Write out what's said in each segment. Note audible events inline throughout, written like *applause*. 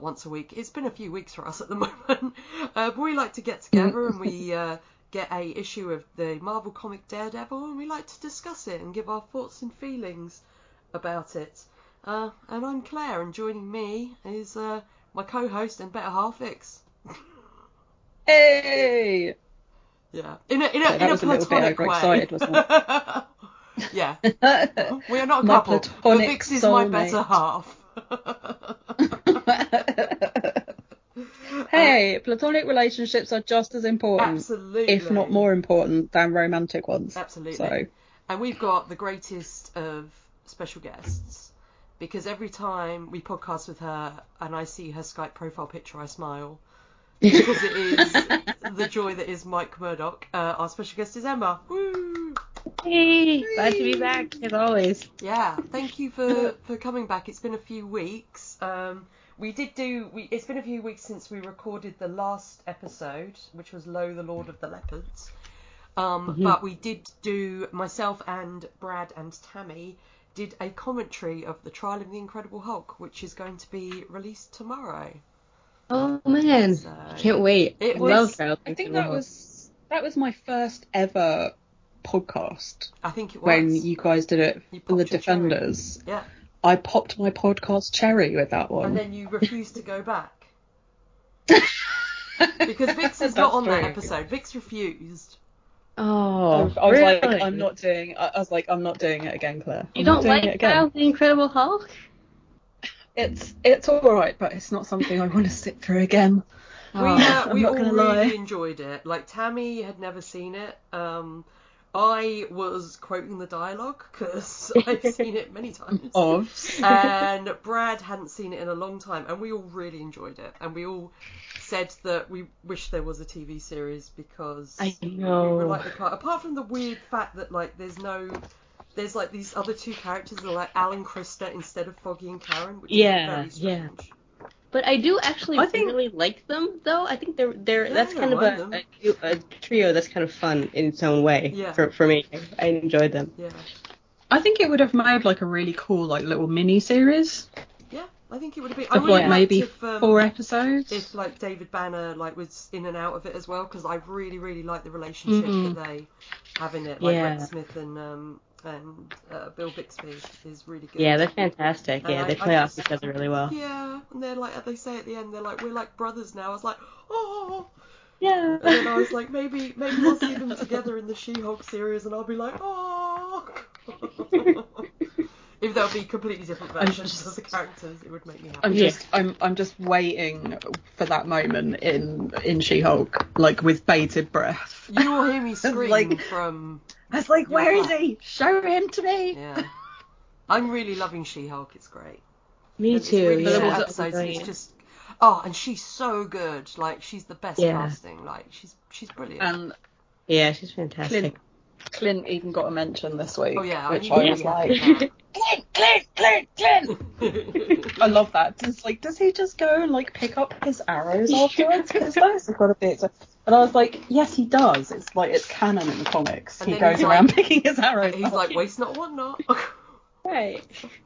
not once a week. It's been a few weeks for us at the *laughs* moment. Uh, but we like to get together and we uh, get a issue of the Marvel comic Daredevil, and we like to discuss it and give our thoughts and feelings about it. Uh, and I'm Claire, and joining me is uh, my co-host and better half X. Hey! Yeah, in a in a, So in a was a way. wasn't *laughs* yeah, *laughs* we are not a My couple, but Vix is my better half. *laughs* hey, platonic relationships are just as important, Absolutely, if not more important, than romantic ones. Absolutely. So, And we've got the greatest of special guests because every time we podcast with her and I see her Skype profile picture, I smile because it is *laughs* the joy that is Mike Murdock. Uh, our special guest is Emma. Woo! Hey, glad to be back as always. Yeah, thank you for, for coming back. It's been a few weeks. Um, we did do. We, it's been a few weeks since we recorded the last episode, which was Lo, the Lord of the Leopards. Um, But we did do myself and Brad and Tammy did a commentary of the Trial of the Incredible Hulk, which is going to be released tomorrow. Oh man, So- can't wait. It I was- love I think that Hulk. was that was my first ever podcast I think it was when you guys did it for the popped your cherry. Defenders. yeah, I popped my podcast cherry with that one. and then you refused to go back *laughs* because Vix is not That's on that episode. Vix refused. Oh, I was really? like, I'm not doing. I I was like, I'm not doing it again, Claire. You I'm don't doing like it again. The Incredible Hulk? It's it's all right, but it's not something I want to sit through again. We, uh, *laughs* I'm we not all gonna really lie. enjoyed it. Like Tammy had never seen it. Um, I was quoting the dialogue because *laughs* I've seen it many times. Of and Brad hadn't seen it in a long time, and we all really enjoyed it. And we all said that we wish there was a TV series because I we were like the car. Apart from the weird fact that like there's no. There's like these other two characters that are like Al and Christa instead of Foggy and Karen, which Yeah, is very yeah. Strange. But I do actually I think- really like them, though. I think they're they're Yeah, that's I kind of a, a, a trio that's kind of fun in its own way. Yeah. For for me, I enjoyed them. Yeah. I think it would have made like a really cool like little mini series Yeah, I think it would have been. I of would like have maybe if, um, four episodes. if like David Banner like was in and out of it as well because I really really like the relationship Mhm. that they have in it. Like Yeah. Rex Smith and um and uh, Bill Bixby is really good. Yeah, they're fantastic. And Yeah, I- they play off each other really well. Yeah, and they're like they say at the end they're like we're like brothers now. I was like oh, Yeah. and then I was like maybe maybe we'll see them together in the She-Hulk series and I'll be like oh. *laughs* if there would be completely different versions just- of the characters, it would make me happy. I'm Yeah. just I'm I'm just waiting for that moment in in She-Hulk, like with bated breath. You will hear me *laughs* scream Like- from I was like, "Where is he? Show him to me!" Yeah, I'm really loving She-Hulk. It's great. Me It's too. really yeah. short was a- episodes. and It's just oh, and she's so good. Like she's the best Yeah. casting. Like she's she's brilliant. And Yeah, she's fantastic. Clint Clint even got a mention this week, oh yeah, which I'm I was really like, happy Clint, Clint, Clint, Clint. *laughs* I love that. Does like does he just go and like pick up his arrows *laughs* afterwards? Because those have got to be. And I was like, yes, he does. It's like it's canon in the comics. And he goes around like- *laughs* picking his arrows. He's up. like waste not, want not. right.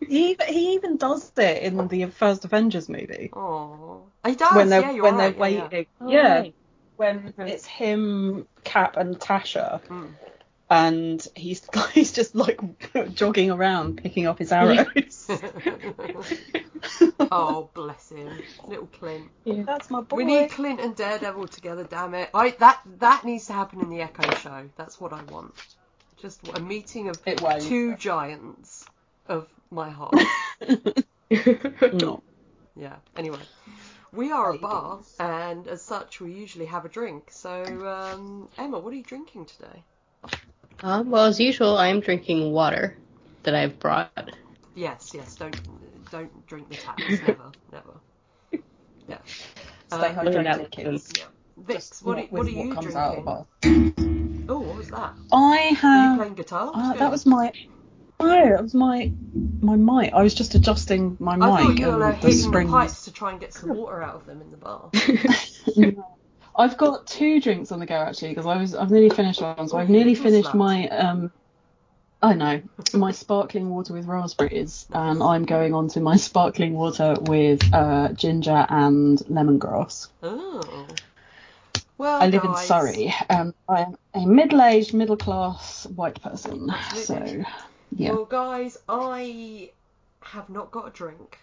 He even, he even does it in the first Avengers movie Oh, he does. when they're yeah, you're when right. they're yeah, yeah. waiting. Oh, yeah, right. when it's him, Cap, and Tasha. Mm. And he's *laughs* he's just like jogging around picking up his arrows. *laughs* oh bless him, little Clint. Yeah, That's my boy. We need Clint and Daredevil together, damn it. I that that needs to happen in the Echo show. That's what I want. Just a meeting of It two giants of my heart. *laughs* No. yeah. Anyway, we are a bar, and as such, we usually have a drink. So, um, Emma, what are you drinking today? Um, well, as usual, I am drinking water that I've brought. Yes, yes. Don't don't drink the taps. Never, never. Yeah. Stay Um, hydrated, kids. yeah. Vix, Just what, are, what are with you comes out of drinking? us. Oh, what was that? I Are you playing guitar? Uh, that was my. No, that was my my mic. I was just adjusting my I thought mic you were and like, the hitting the pipes to try and get some water out of them in the bar. *laughs* *laughs* No. I've got two drinks on the go actually because I was I've nearly finished one, so I've nearly finished my um. I know my sparkling water with raspberries, and I'm going on to my *laughs* sparkling water with uh, ginger and lemongrass. Oh. Well, I live in Surrey, and I am a middle-aged, middle-class white person. Absolutely. So, yeah. Well, guys, I have not got a drink,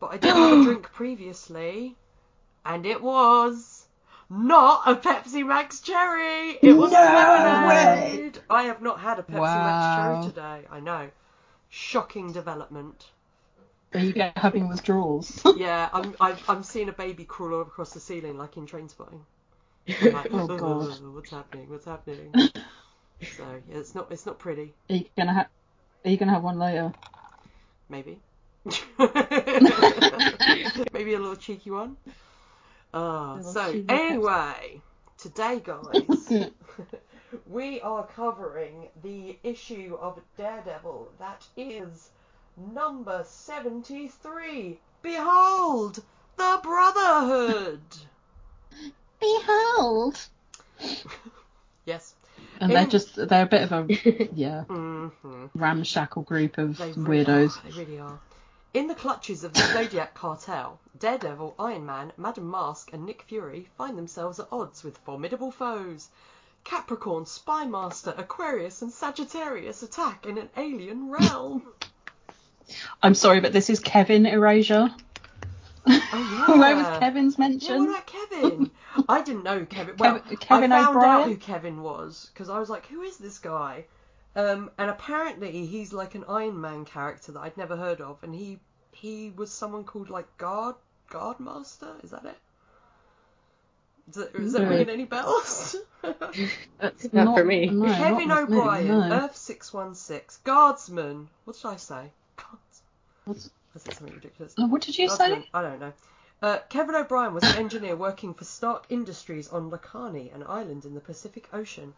but I did have a *gasps* drink previously, and it was not a Pepsi Max Cherry. It was a No lemonade. I have not had a Pepsi Max Cherry today. I know. Shocking development. Are you get- having withdrawals? *laughs* Yeah, I'm I'm, I'm seeing a baby crawl all across the ceiling like in Trainspotting. Like, like, *laughs* Oh, God. what's happening? What's happening? *laughs* So yeah, it's not it's not pretty. Are you gonna have? Are you gonna have one later? Maybe. Maybe a little cheeky one. Ah, so anyway, today, guys, *laughs* we are covering the issue of Daredevil that is number 73. Behold, the Brotherhood! *laughs* Behold. *laughs* Yes. And they're just they're a bit of a yeah hmm ramshackle group of They really weirdos. Are, they really are. In the clutches of the *coughs* Zodiac cartel, Daredevil, Iron Man, Madame Masque, and Nick Fury find themselves at odds with formidable foes. Capricorn, Spymaster, Aquarius, and Sagittarius attack in an alien realm. *laughs* I'm sorry, but this is Kevin Erasure. Oh yeah. *laughs* Where was Kevin's Yeah, mention? what about Kevin? I didn't know Kevin. *laughs* Well, Kev- Kevin I found out O'Brien? who Kevin was because I was like, who is this guy? Um, and apparently he's like an Iron Man character that I'd never heard of, and he he was someone called like Guard Guardmaster. Is that it? Does that, does that Mm. ring any bells? *laughs* That's not, for me. no, Kevin not O'Brien, no. Earth six one six, Guardsman. What should I say? Guards. What's- I said something ridiculous. Oh, what did you Guardsman, say? I don't know. Uh, Kevin O'Brien was an engineer working for Stark Industries on Lacanni, an island in the Pacific Ocean.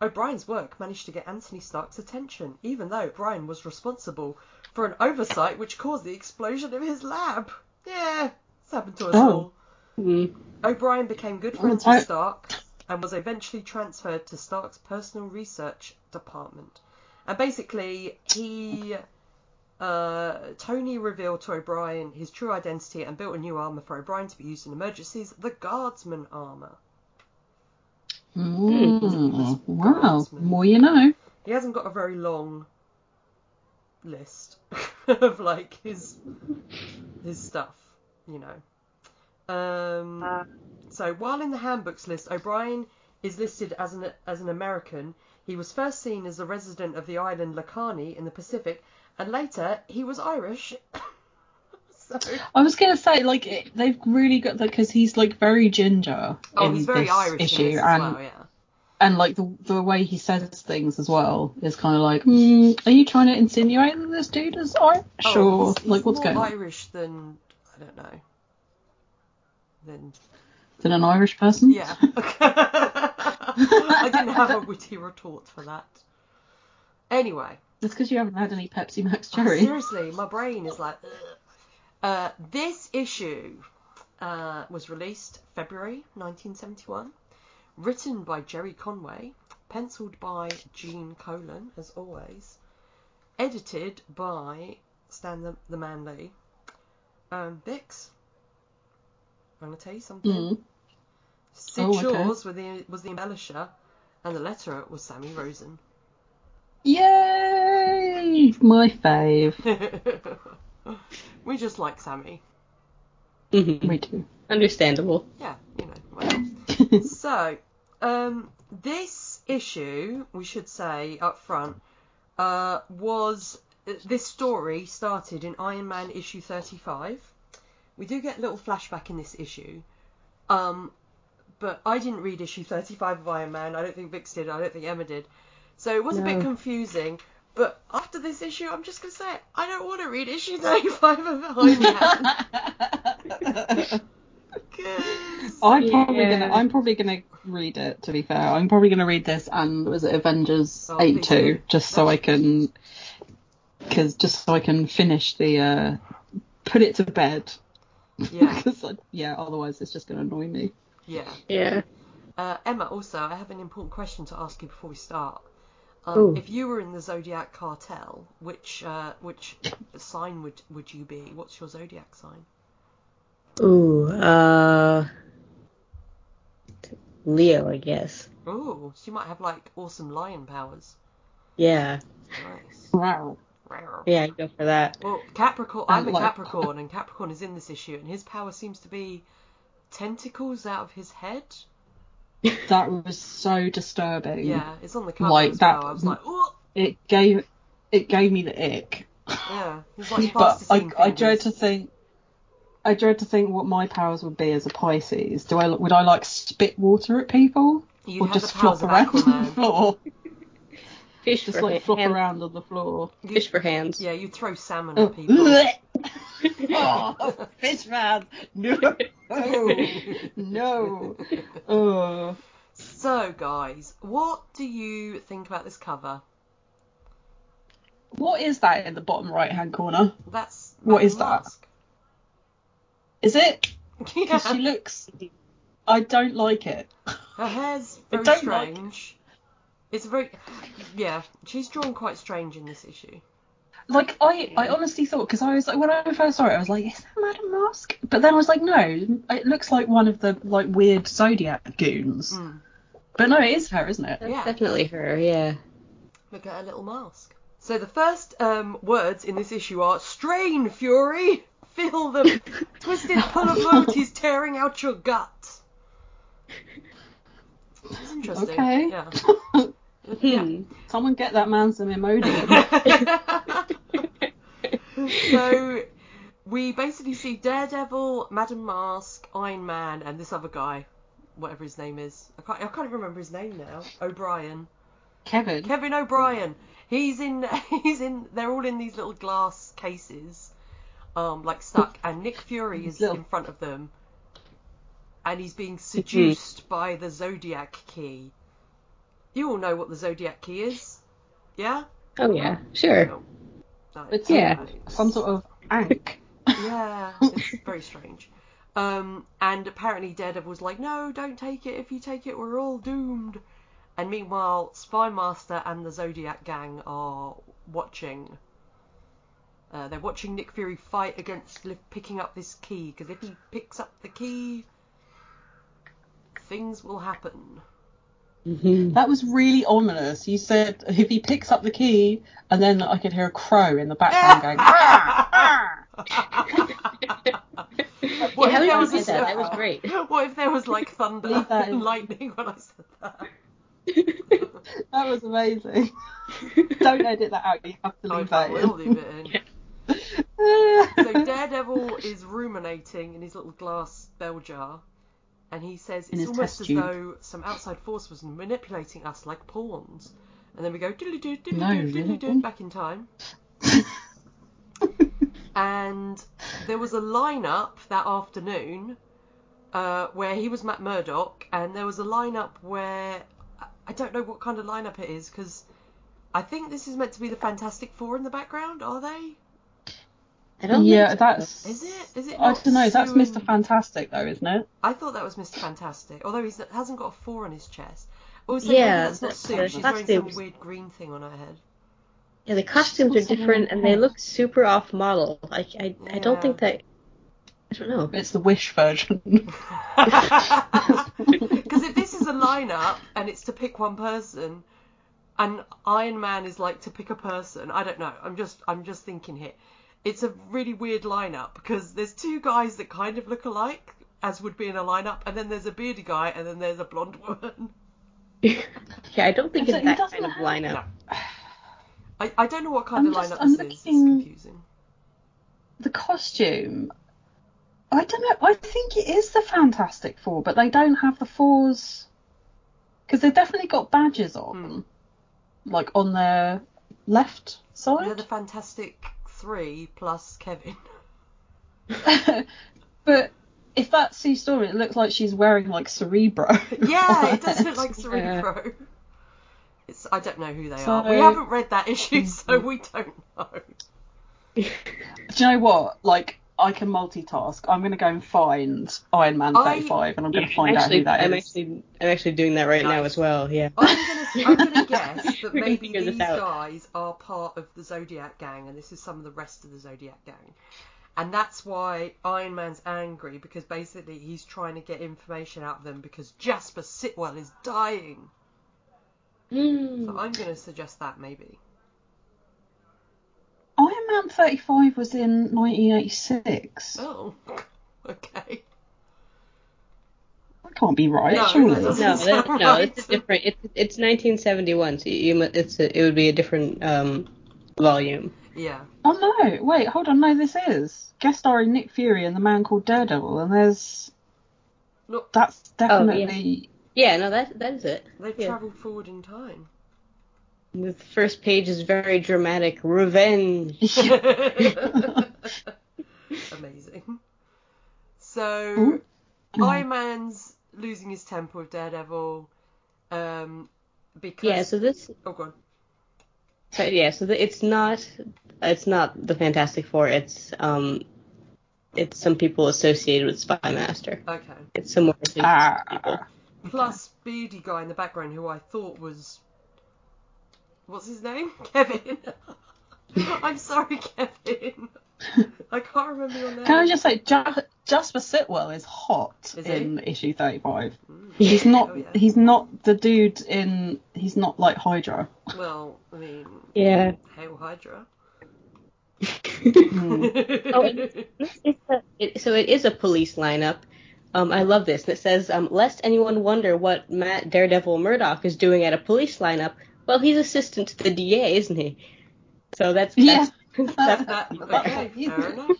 O'Brien's work managed to get Anthony Stark's attention, even though O'Brien was responsible for an oversight which caused the explosion of his lab. Yeah, it's happened to us Oh. all. Mm. O'Brien became good friends with Stark and was eventually transferred to Stark's personal research department. And basically, he. Uh, Tony revealed to O'Brien his true identity and built a new armour for O'Brien to be used in emergencies the Guardsman armour. Mm, wow, more you know. He hasn't got a very long list *laughs* of like his his stuff, you know. Um, so while in the handbooks list, O'Brien is listed as an as an American. He was first seen as a resident of the island Lacanni in the Pacific, and later he was Irish. So, *laughs* I was gonna say like it, they've really got that because he's like very ginger oh, in he's very this Irish issue, and well, yeah. and like the the way he says things as well is kind of like, mm, are you trying to insinuate that this dude is Irish Oh, or he's, he's like what's going on? Irish than I don't know. Than Than an Irish person? Yeah. *laughs* I didn't have a witty retort for that. Anyway, That's because you haven't had any Pepsi Max oh, Cherry. seriously, my brain is like. Ugh. *laughs* Uh, this issue uh, was released February 1971, written by Gerry Conway, penciled by Gene Colan, as always, edited by Stan the, the Man Lee. Um, Vix, I'm going to tell you something. Mm. Syd Oh, okay. Shores was the, was the embellisher, and the letterer was Sammy Rosen. Yay! My fave. *laughs* *sighs* we just like Sammy. Mm-hmm. Me too. Understandable. Yeah, you know. Whatever. *laughs* so, um, this issue, we should say up front, uh, was this story started in Iron Man issue 35. We do get a little flashback in this issue. Um, but I didn't read issue 35 of Iron Man. I don't think Vix did. I don't think Emma did. So it was a bit confusing. But after this issue, I'm just going to say, it, I don't want to read issue 35 of Iron Man. 'Cause- *laughs* I'm probably Yeah. gonna I'm probably gonna read it to be fair. I'm probably gonna read this and was it Avengers Oh, please 82 just so I can cuz just so I can finish the uh put it to bed. yeah, *laughs* 'Cause, like, yeah, otherwise it's just gonna annoy me. yeah. Yeah. Uh, Emma, also, I have an important question to ask you before we start. Um, if you were in the zodiac cartel, which uh, which sign would would you be? What's your zodiac sign? Ooh, uh, Leo, I guess. Ooh, so you might have like awesome lion powers. Yeah, Nice. Wow. Yeah, I'd go for that. Well, Capricorn. I'm And, a like- Capricorn, and Capricorn is in this issue, and his power seems to be tentacles out of his head. That was so disturbing. Yeah, it's on the cover Like as that- well. I was like, oh, It gave it gave me the ick. yeah. He's *laughs* like but I, plasticine I dread to think. I dread to think what my powers would be as a Pisces. Do I would I like spit water at people You'd or have just the powers flop of around on the floor? *laughs* Fish Just for like ha- flop hand- around on the floor. Fish for hands. Yeah, you throw salmon Oh, at people. *laughs* oh, fish man! No, no. *laughs* Oh, So, guys, what do you think about this cover? what is that in the bottom right hand corner? That's What is that? Mask. Is it? yeah. *laughs* Because she looks. I don't like it. Her hair's *laughs* very don't like it. strange. It's very, yeah. She's drawn quite strange in this issue. Like I, I honestly thought because I was like when I first saw it, I was like, is that Madame Masque? But then I was like, no, it looks like one of the like weird Zodiac goons. Mm. But no, it is her, isn't it? That's Yeah. definitely her, yeah. Look at her little mask. So the first um, words in this issue are strain, fury, feel the *laughs* twisted pull of loyalties tearing out your gut. It's interesting. Okay. Yeah. *laughs* Hmm. Someone get that man some *laughs* Imodium. *laughs* so we basically see Daredevil, Madame Masque, Iron Man, and this other guy, whatever his name is. I can't. I can't even remember his name now. O'Brien. Kevin. Kevin O'Brien. He's in. *laughs* He's in. They're all in these little glass cases, um, like stuck. And Nick *laughs* Fury is in front of them, and he's being seduced by the Zodiac key. You all know what the Zodiac key is, yeah? Oh yeah, sure. No. No. It's Yeah. some sort of ankh. *laughs* Yeah, it's very strange. Um, and apparently Daredevil's like, no, don't take it. If you take it, we're all doomed. And meanwhile, Spymaster and the Zodiac gang are watching. Uh, they're watching Nick Fury fight against picking up this key, because if he picks up the key, things will happen. Hmm That was really ominous. You said if he picks up the key, and then I could hear a crow in the background going. "Ah, What yeah, if there was a that? That was *laughs* great. What if there was like thunder Leave and lightning when I said that? *laughs* That was amazing. Don't edit that out. You have to I leave that will in. leave it in. *laughs* So Daredevil is ruminating in his little glass bell jar, and he says it's almost as tube. though some outside force was manipulating us like pawns. And then we go diddly doo diddly No, doo diddly doo back in time. *laughs* And there was a lineup that afternoon uh, where he was Matt Murdock, and there was a lineup where I don't know what kind of lineup it is because I think this is meant to be the Fantastic Four in the background. Are they? I don't yeah, think so. that's. Is it? Is it? I don't know. That's Sue Mr. Fantastic, though, isn't it? I thought that was Mr. Fantastic, although he hasn't got a four on his chest. Oh, also, Yeah, maybe that's not the- Sue. the She's wearing some weird green thing on her head. Yeah, the costumes are different and they look super off model. I, I, I don't think that. I don't know. It's the Wish version. *laughs* *laughs* Because if this is a lineup and it's to pick one person, and Iron Man is like to pick a person, I don't know. I'm just I'm just thinking here. It's a really weird lineup because there's two guys that kind of look alike, as would be in a lineup, and then there's a bearded guy, and then there's a blonde woman. *laughs* yeah, I don't think So it's that kind of have- lineup. *sighs* I, I don't know what kind I'm of just- lineup I'm this is. It's confusing. the costume. I don't know. I think it is the Fantastic Four, but they don't have the fours because they've definitely got badges on, hmm. like on their left side. They're side. the Fantastic Three plus Kevin. *laughs* but if that's Sue Storm, it looks like she's wearing like Cerebro. *laughs* Yeah, it does look like *laughs* Cerebro. It's I don't know who they are. We haven't read that issue, so we don't know. Do you know what? Like, I can multitask. I'm going to go and find Iron Man I- 35, and I'm going to find actually, out who that I'm is. actually I'm actually doing that right now as well. Yeah. I'm gonna, *laughs* guess that maybe these guys are part of the Zodiac gang, and this is some of the rest of the Zodiac gang, and that's why Iron Man's angry because basically he's trying to get information out of them because Jasper Sitwell is dying. Hmm. So I'm gonna suggest that maybe. Iron Man 35 was in 1986. Oh, *laughs* okay. That can't be right, No, surely. that No, that, sound no, right. it's different. It's it's 1971, so you, it's a, it would be a different um volume. Yeah. Oh no, wait, hold on, no, this is guest starring Nick Fury and the man called Daredevil, and there's Look, that's Oh, definitely Yeah, no, that that is it. they've Yeah. travelled forward in time. The first page is very dramatic. Revenge. *laughs* Amazing. So Ooh. Iron Man's losing his temper with Daredevil, um, because yeah. So this. oh god, So yeah. So the, it's not. It's not the Fantastic Four. It's um. It's some people associated with Spymaster. okay. It's some more associated Ah. people. Plus beady guy in the background who I thought was what's his name? *laughs* Kevin. *laughs* I'm sorry, Kevin. *laughs* I can't remember your name. Can I just say, ja- Jasper Sitwell is hot Is in issue 35. Mm. He's not. Oh, yeah. He's not the dude in. He's not like Hydra. Well, I mean, Yeah. Hail Hydra. Oh, It's a, it, so it is a police lineup. Um, I love this. And it says, um, lest anyone wonder what Matt Daredevil Murdock is doing at a police lineup. Well, he's assistant to the DA, isn't he? So that's, Yeah. that's, that, that's uh, okay, fair enough.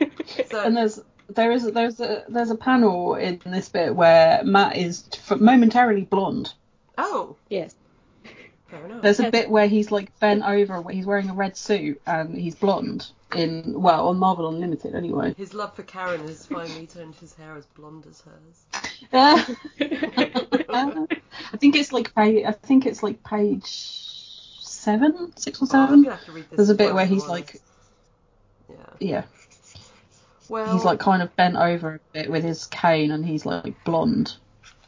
*laughs* So, And there's there is there's a there's a panel in this bit where Matt is momentarily blonde. oh, yes. fair enough. There's a bit where he's like bent over, he's wearing a red suit and he's blonde in well on Marvel Unlimited anyway. His love for Karen has finally turned his hair as blonde as hers. *laughs* I think it's like page. I think it's like page seven, six or Oh, seven. gonna have to read this. There's a bit where he's like, yeah. yeah, Well, he's like kind of bent over a bit with his cane and he's like blonde.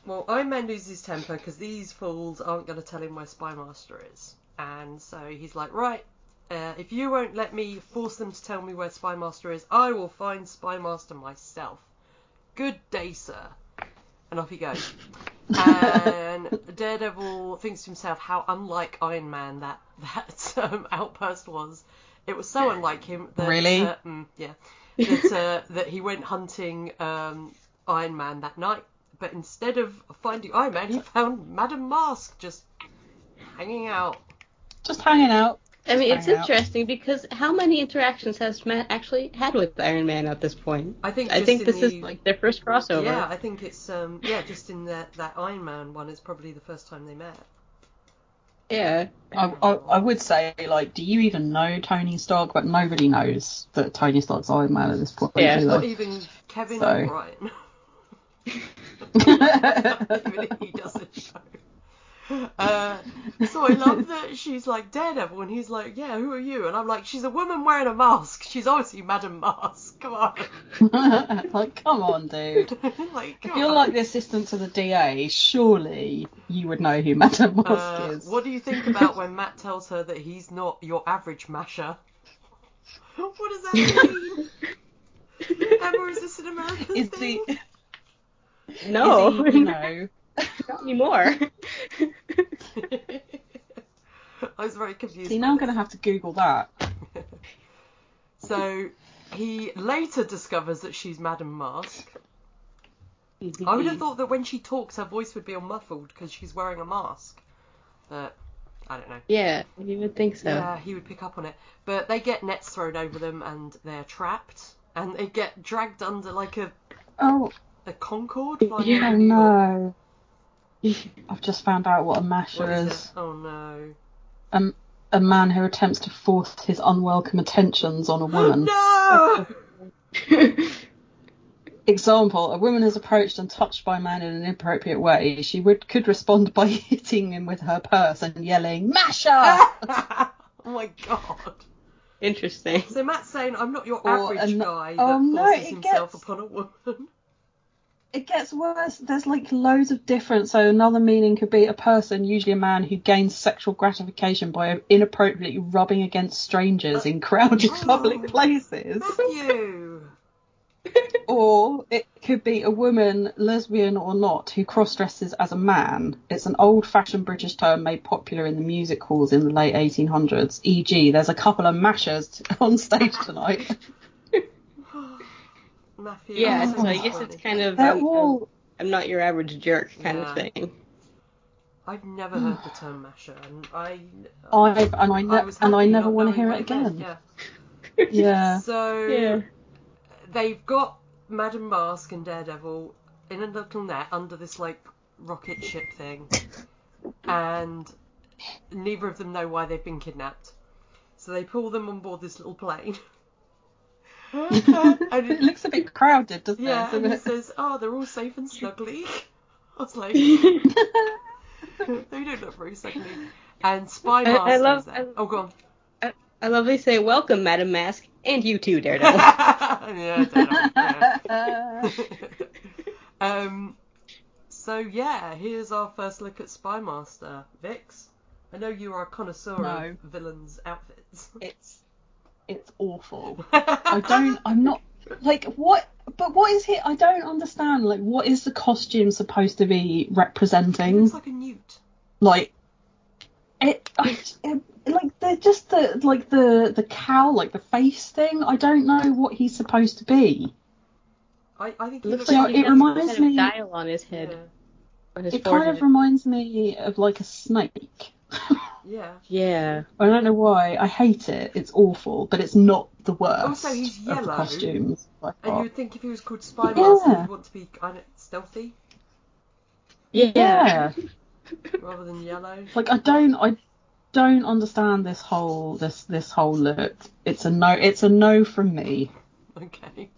Well, Iron Man loses his temper because these fools aren't going to tell him where Spymaster is. And so he's like, right, uh, if you won't let me force them to tell me where Spymaster is, I will find Spymaster myself. Good day, sir. And off he goes. and Daredevil thinks to himself how unlike Iron Man that *laughs* that um, outburst was. It was so unlike him that Really? uh, mm, yeah that uh, *laughs* that he went hunting um, Iron Man that night. But instead of finding Iron Man, he found Madame Masque just hanging out. Just hanging out. I mean, it's Hang out. interesting because how many interactions has Matt actually had with Iron Man at this point? I think. I think this the, is like their first crossover. Yeah, I think it's um yeah just in that that Iron Man one. It's probably the first time they met. Yeah. I, I, I would say, like, do you even know Tony Stark? But nobody knows that Tony Stark's Iron Man at this point. Yeah. do Not even Kevin So- or *laughs* even he doesn't *laughs* know. Uh, so I love that she's like Daredevil, and he's like, "Yeah, who are you?" And I'm like, "She's a woman wearing a mask. She's obviously Madame Masque. Come on, *laughs* like, come on, dude. *laughs* like, come If you're on. like the assistant to the DA, surely you would know who Madame Masque Uh, is. what do you think about when Matt tells her that he's not your average masher? *laughs* What does that mean? Emma, is this an American Is thing? the No, is he, you know, *laughs* not anymore. *laughs* I was very confused. see now I'm gonna have to Google that. *laughs* So he later discovers that she's Madame Masque. I would have thought that when she talks, her voice would be unmuffled because she's wearing a mask. But I don't know. Yeah, you would think so. Yeah, he would pick up on it. But they get nets thrown over them and they're trapped. And they get dragged under like a, Oh, a Concorde flying Yeah, over oh no! I've just found out what a masher What is is. Oh no. Um, a man who attempts to force his unwelcome attentions on a *gasps* woman. no! *laughs* Example: A woman is approached and touched by a man in an inappropriate way. She would could respond by *laughs* hitting him with her purse and yelling "Masher!" *laughs* oh my god. Interesting. So Matt's saying I'm not your Or average an- guy that oh, no, forces it himself gets- upon a woman. It gets worse. There's like loads of different. So another meaning could be a person, usually a man, who gains sexual gratification by inappropriately rubbing against strangers in crowded Oh. *laughs* public places. Matthew. *laughs* Or it could be a woman, lesbian or not, who cross dresses as a man. It's an old fashioned British term made popular in the music halls in the late 1800s. E.g., there's a couple of mashers *laughs* on stage tonight. Matthew. Yeah, so I guess it's kind of They're um, all. I'm not your average jerk kind of thing. I've never heard the term masher, and I. I've, and I, ne- was and I never want to hear it meant, again. Yeah. Yeah. *laughs* So Yeah. they've got Madame Masque and Daredevil in a little net under this like rocket ship thing, and neither of them know why they've been kidnapped. So they pull them on board this little plane. *laughs* and *laughs* It it, looks a bit crowded, doesn't yeah, it? and It's it a says, "Oh, they're all safe and snuggly." *laughs* I was like, *laughs* they don't look very snuggly. And Spy I- I love- I- Oh, go on. I love they say, "Welcome, Madame Masque, and you too, Daredevil." yeah, Daredevil, yeah. um, so yeah, here's our first look at Spymaster. Vix, I know you are a connoisseur No. of villains' outfits. it's it's awful. *laughs* I don't. I'm not like what. But what is it? I don't understand. Like, what is the costume supposed to be He representing? looks like a newt. Like, it. I, it like they're just the like the the cow, like the face thing. I don't know what he's supposed to be. I, I think he Looks looks like like it has reminds some kind me- of dial on his head, yeah, on his It forehead. kind of reminds me of like a snake. Yeah. yeah. I don't know why. I hate it. It's awful, but it's not the worst. Also, he's of the yellow, costumes. And you would think if he was called Spy Yeah. Master, he'd want to be kind of stealthy Yeah. yeah. rather than yellow. like I don't I don't understand this whole this this whole look. It's a no it's a no from me. Okay.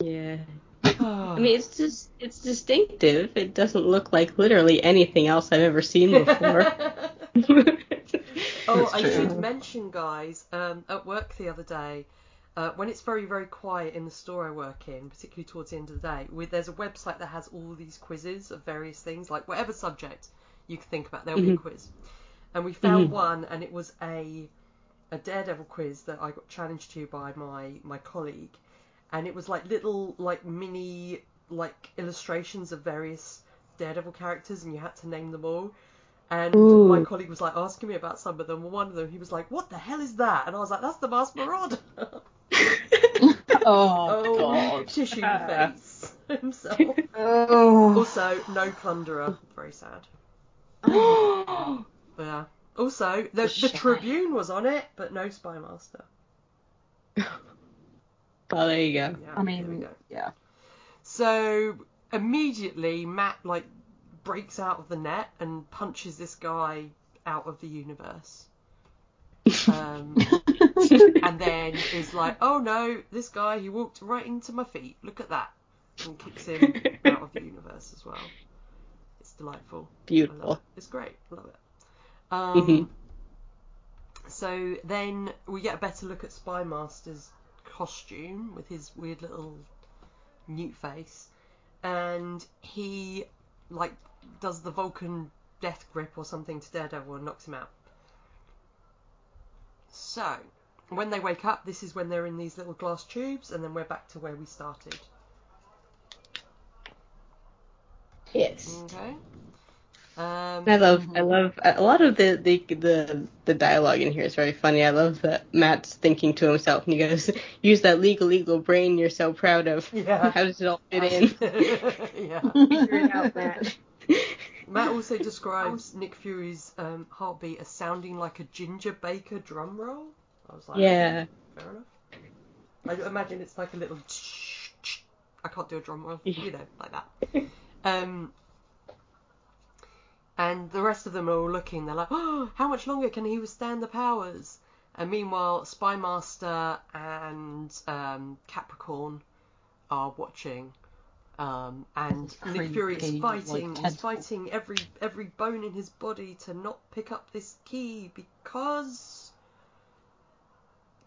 Yeah. *sighs* I mean, it's just it's distinctive. It doesn't look like literally anything else I've ever seen before. *laughs* *laughs* Oh, I should mention, guys, um, at work the other day, uh, when it's very, very quiet in the store I work in, particularly towards the end of the day, we, there's a website that has all these quizzes of various things, like whatever subject you can think about, there'll be a quiz. And we found one, and it was a a Daredevil quiz that I got challenged to by my my colleague, and it was like little like mini like illustrations of various Daredevil characters, and you had to name them all. And Ooh. my colleague was like asking me about some of them, one of them he was like, "What the hell is that?" And I was like, "That's the Masked Marauder." *laughs* Oh, *laughs* oh, god. tissue *laughs* face himself. Oh. Also, no plunderer. Very sad. *gasps* Yeah. Also, the, the Shame. Tribune was on it, but no Spymaster. well, oh, there you go. Yeah, I mean, go. yeah. So immediately, Matt like breaks out of the net and punches this guy out of the universe. Um, *laughs* and then is like, "Oh no, this guy he walked right into my feet. Look at that!" And kicks him out of the universe as well. It's delightful. I love Beautiful. it. It's great. Love it. Um, Mhm. So then we get a better look at Spymaster's costume with his weird little newt face, and he like does the Vulcan death grip or something to Daredevil and knocks him out. So when they wake up, this is when they're in these little glass tubes, and then we're back to where we started. Yes. Okay. Um, I love, I love a lot of the, the the the dialogue in here is very funny. I love that Matt's thinking to himself and he goes, *laughs* "Use that legal legal brain you're so proud of. Yeah. *laughs* How does it all fit *laughs* in? yeah. Figure it out, Matt." Matt also *laughs* describes Nick Fury's um, heartbeat as sounding like a Ginger Baker drum roll. I was like, Yeah. fair enough. I imagine it's like a little. I can't do a drum roll, you know, like that. *laughs* Um, and the rest of them are all looking. They're like, "Oh, how much longer can he withstand the powers?" And meanwhile, Spymaster and um, Capricorn are watching. Um, and Nick Fury is fighting. like, he's fighting every every bone in his body to not pick up this key because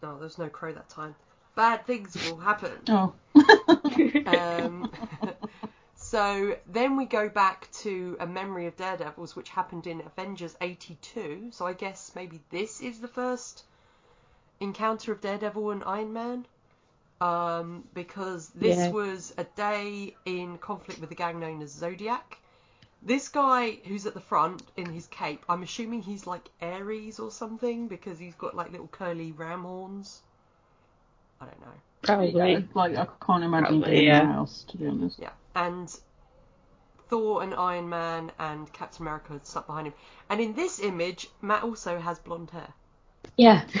No, there's no crow that time. Bad things will happen. Oh. *laughs* Um, *laughs* so then we go back to a memory of Daredevils, which happened in Avengers 82. So I guess maybe this is the first encounter of Daredevil and Iron Man. Um, because this Yeah. was a day in conflict with the gang known as Zodiac. This guy who's at the front in his cape, I'm assuming he's like Aries or something because he's got like little curly ram horns. I don't know. Probably. Like I can't imagine Probably, being yeah. yeah. else, to be honest. Yeah, and Thor and Iron Man and Captain America had stuck behind him. And in this image, Matt also has blonde hair. Yeah. *laughs*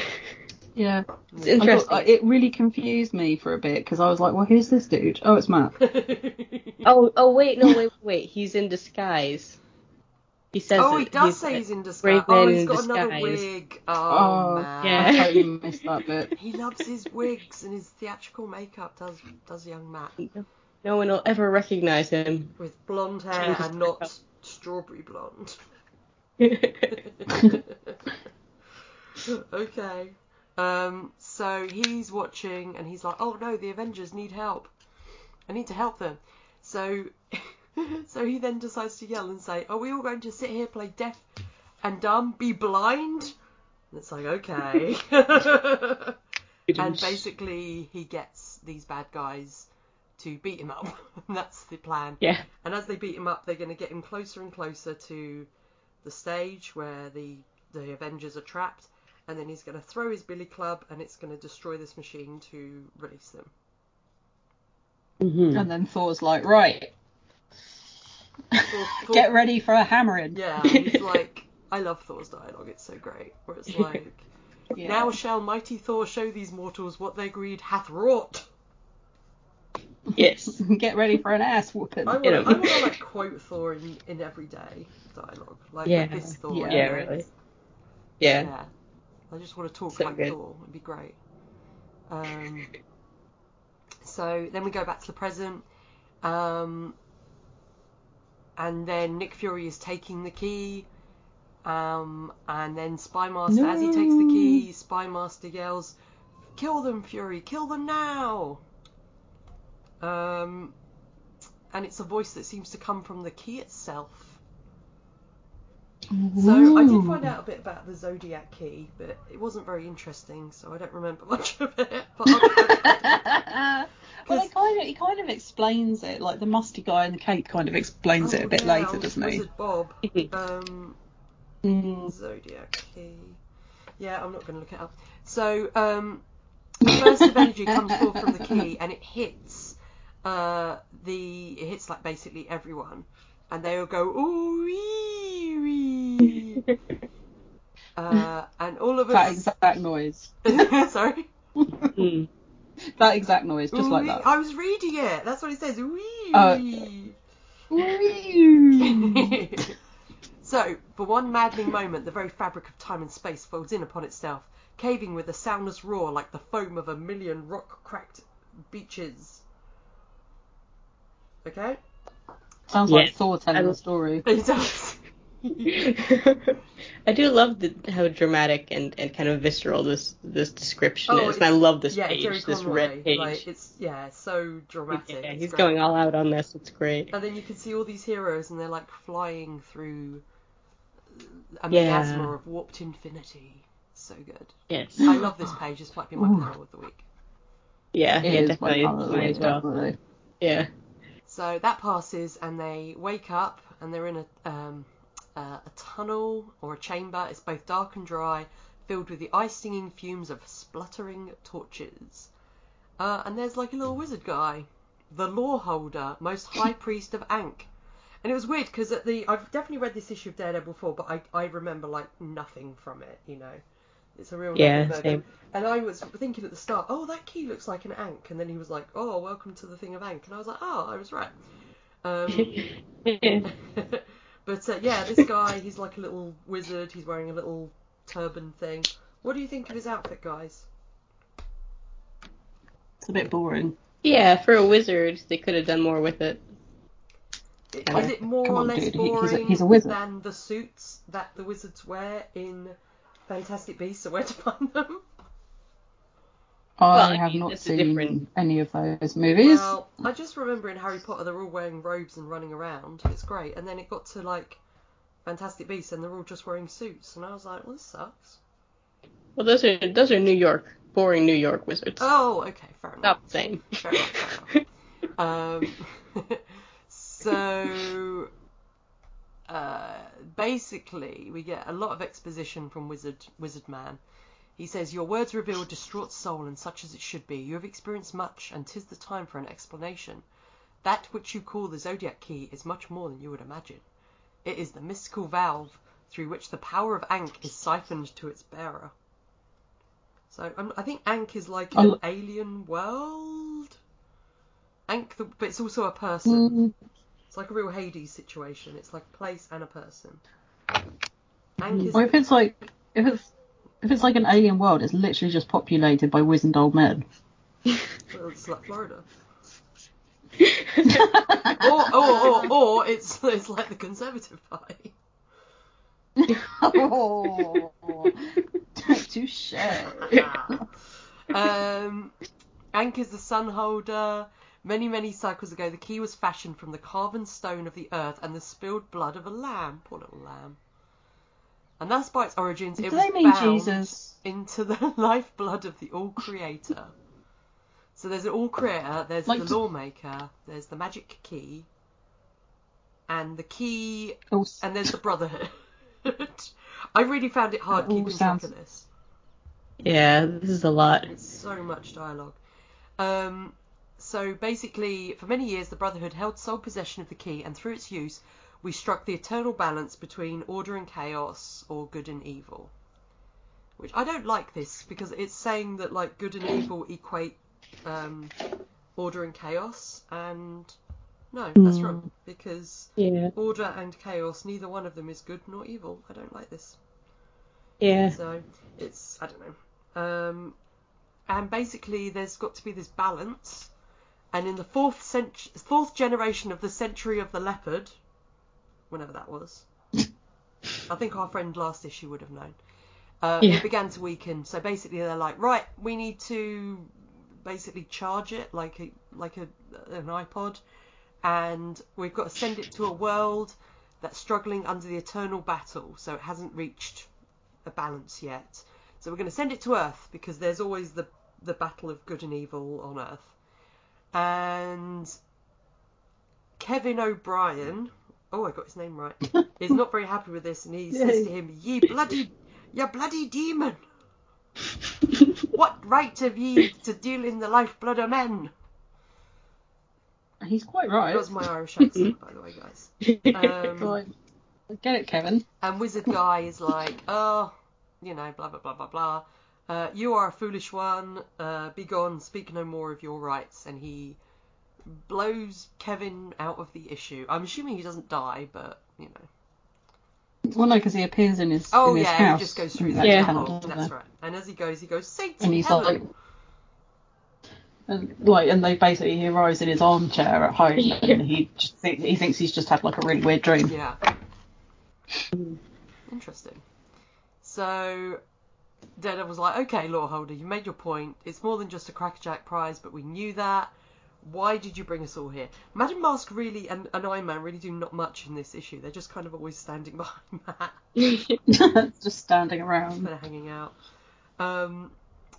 Yeah. It's interesting. thought, uh, it really confused me for a bit because I was like, well, who's this dude? Oh, it's Matt. *laughs* Oh, oh, wait, no, wait, wait. He's in disguise. He says. oh, he it- does say he's in disguise. brave Oh, man he's in got another wig. Oh, Oh, man. Yeah. I totally *laughs* missed that bit. He loves his wigs and his theatrical makeup. Does does young Matt No one will ever recognize him. with blonde hair Changes and not strawberry blonde. *laughs* okay. Um, so he's watching and he's like, "Oh no, the Avengers need help. I need to help them." So, *laughs* so he then decides to yell and say, "Are we all going to sit here play deaf and dumb, be blind?" And it's like, okay. *laughs* and basically, he gets these bad guys to beat him up. *laughs* That's the plan. yeah. And as they beat him up, they're going to get him closer and closer to the stage where the the Avengers are trapped, and then he's going to throw his billy club, and it's going to destroy this machine to release them. hmm And then Thor's like, right, Thor- *laughs* Thor- get ready for a hammering. Yeah, *laughs* he's like, I love Thor's dialogue. It's so great. Where it's like, Yeah. now shall mighty Thor show these mortals what their greed hath wrought. Yes. *laughs* get ready for an ass whooping. I want, You to, know. I want to like quote Thor in, in everyday dialogue, like Yeah. this Thor. Yeah. Yeah, really. Yeah. Yeah. I just want to talk So like good. Thor. It'd be great. Um, so then we go back to the present. Um, and then Nick Fury is taking the key. Um, and then Spymaster, as he takes the key, Spymaster yells, "Kill them, Fury! Kill them now!" Um, and it's a voice that seems to come from the key itself. So I did find out a bit about the Zodiac key, but it wasn't very interesting, so I don't remember *laughs* much of it. But I'll, *laughs* well, he kind of he kind of explains it, like the musty guy in the cape kind of explains it a bit Oh, yeah, later, doesn't he? Bob. *laughs* Um, Mm. Zodiac key. Yeah, I'm not going to look it up. So, um, the burst of energy comes forth from the key, and it hits uh, the it hits like basically everyone, and they all go ooh wee wee. *laughs* Uh, and all of us That exact noise. *laughs* Sorry. Mm. That exact noise, just like Ooh-wee. that. I was reading it. That's what it says. Wee. Oh. *laughs* so, for one maddening moment, the very fabric of time and space folds in upon itself, caving with a soundless roar like the foam of a million rock-cracked beaches. Okay? Sounds Yeah. like Thor telling I- a story. *laughs* It does. *laughs* I do love the, how dramatic and, and kind of visceral this this description Oh, is, and I love this yeah, page, Gerry this Conroy. red page. Like, it's yeah, so dramatic. yeah, It's he's great. going all out on this. It's great. And then you can see all these heroes, and they're like flying through a Yeah. miasma of warped infinity. So good. Yes. I love this page. This might be my Ooh. panel of the week. Yeah, It yeah, is definitely. one mine as well. definitely. Yeah. So that passes, and they wake up, and they're in a um, uh, a tunnel or a chamber. It's both dark and dry, filled with the eye-stinging fumes of spluttering torches. Uh, and there's like a little wizard guy, the law holder, most high *laughs* priest of Ankh. And it was weird because at the I've definitely read this issue of Daredevil before, but I I remember like nothing from it. You know, it's a real Yeah, same. And I was thinking at the start, oh, that key looks like an Ankh, and then he was like, oh, welcome to the thing of Ankh, and I was like, oh, I was right. Um, *laughs* but uh, yeah, this guy, he's like a little wizard. He's wearing a little turban thing. What do you think of his outfit, guys? It's a bit boring. yeah, for a wizard, they could have done more with it. I- Is it more Come or less dude, he- he's a- boring he's a than the suits that the wizards wear in Fantastic Beasts? So where to find them? I Well, I have mean, not seen different- any of those movies. Well, I just remember in Harry Potter they're all wearing robes and running around. It's great. And then it got to like Fantastic Beasts and they're all just wearing suits. And I was like, well, this sucks. Well, those are those are New York, boring New York wizards. Oh, okay, fair enough. Not the same. Fair enough, fair enough. *laughs* Um, *laughs* so uh, basically, we get a lot of exposition from Wizard Wizard Man. He says, "Your words reveal a distraught soul, and such as it should be. You have experienced much, and 'tis the time for an explanation. That which you call the zodiac key is much more than you would imagine. It is the mystical valve through which the power of Ankh is siphoned to its bearer." So um, I think Ankh is like an alien world. Ankh, the, but it's also a person. It's like a real Hades situation. It's like a place and a person. Ankh or if it's like if it's if it's like an alien world, it's literally just populated by wizened old men. well, it's like Florida. *laughs* Or, or, or, or it's it's like the Conservative Party. *laughs* oh, touche. *laughs* um, Ankh is the sun holder. Many, many cycles ago, the key was fashioned from the carven stone of the earth and the spilled blood of a lamb. Poor little lamb. And that's by its origins. Do it they was mean bound Jesus? into the *laughs* lifeblood of the All Creator. So there's an All Creator, there's Like the to- Lawmaker, there's the Magic Key, and the Key, Oh, and there's the Brotherhood. *laughs* I really found it hard keeping sounds- track of this. Yeah, this is a lot. It's so much dialogue. Um, so basically, for many years, the Brotherhood held sole possession of the key, and through its use, we struck the eternal balance between order and chaos, or good and evil. Which I don't like this because it's saying that like good and evil equate um, order and chaos, and no, that's wrong because Yeah, order and chaos, neither one of them is good nor evil. I don't like this. yeah. So it's I don't know. Um, and basically, there's got to be this balance. And in the fourth cent- fourth generation of the Century of the Leopard, whenever that was, *laughs* I think our friend last issue would have known. Uh, Yeah. It began to weaken. So basically, they're like, right, we need to basically charge it like a like a an iPod, and we've got to send it to a world that's struggling under the eternal battle. So it hasn't reached a balance yet. So we're going to send it to Earth because there's always the the battle of good and evil on Earth. And Kevin O'Brien, oh I got his name right, *laughs* is not very happy with this, and he says to him, "Ye bloody, ye bloody demon! *laughs* What right have ye to deal in the lifeblood of men?" And he's quite right. That was my Irish accent, by the way, guys. *laughs* Um. Get it, Kevin. And Wizard Guy is like, oh, you know, blah, blah, blah, blah, blah. Uh, you are a foolish one. Uh, be gone. Speak no more of your rights. And he blows Kevin out of the issue. I'm assuming he doesn't die, but, you know. Well, no, because he appears in his Oh, in his yeah, house. he just goes through that Yeah. tunnel, tunnel. That's he? right. And as he goes, he goes, Satan, And he's heaven! like, and like, and they basically he arrives in his armchair at home, *laughs* and he just think, he thinks he's just had like a really weird dream. Yeah. Interesting. So Daredevil's like, okay, Lawholder, you made your point. It's more than just a Crackerjack prize, but we knew that. Why did you bring us all here? Madame Masque really and, and Iron Man really do not much in this issue. They're just kind of always standing *laughs* behind Matt, *laughs* just standing around. kind of hanging out. Um,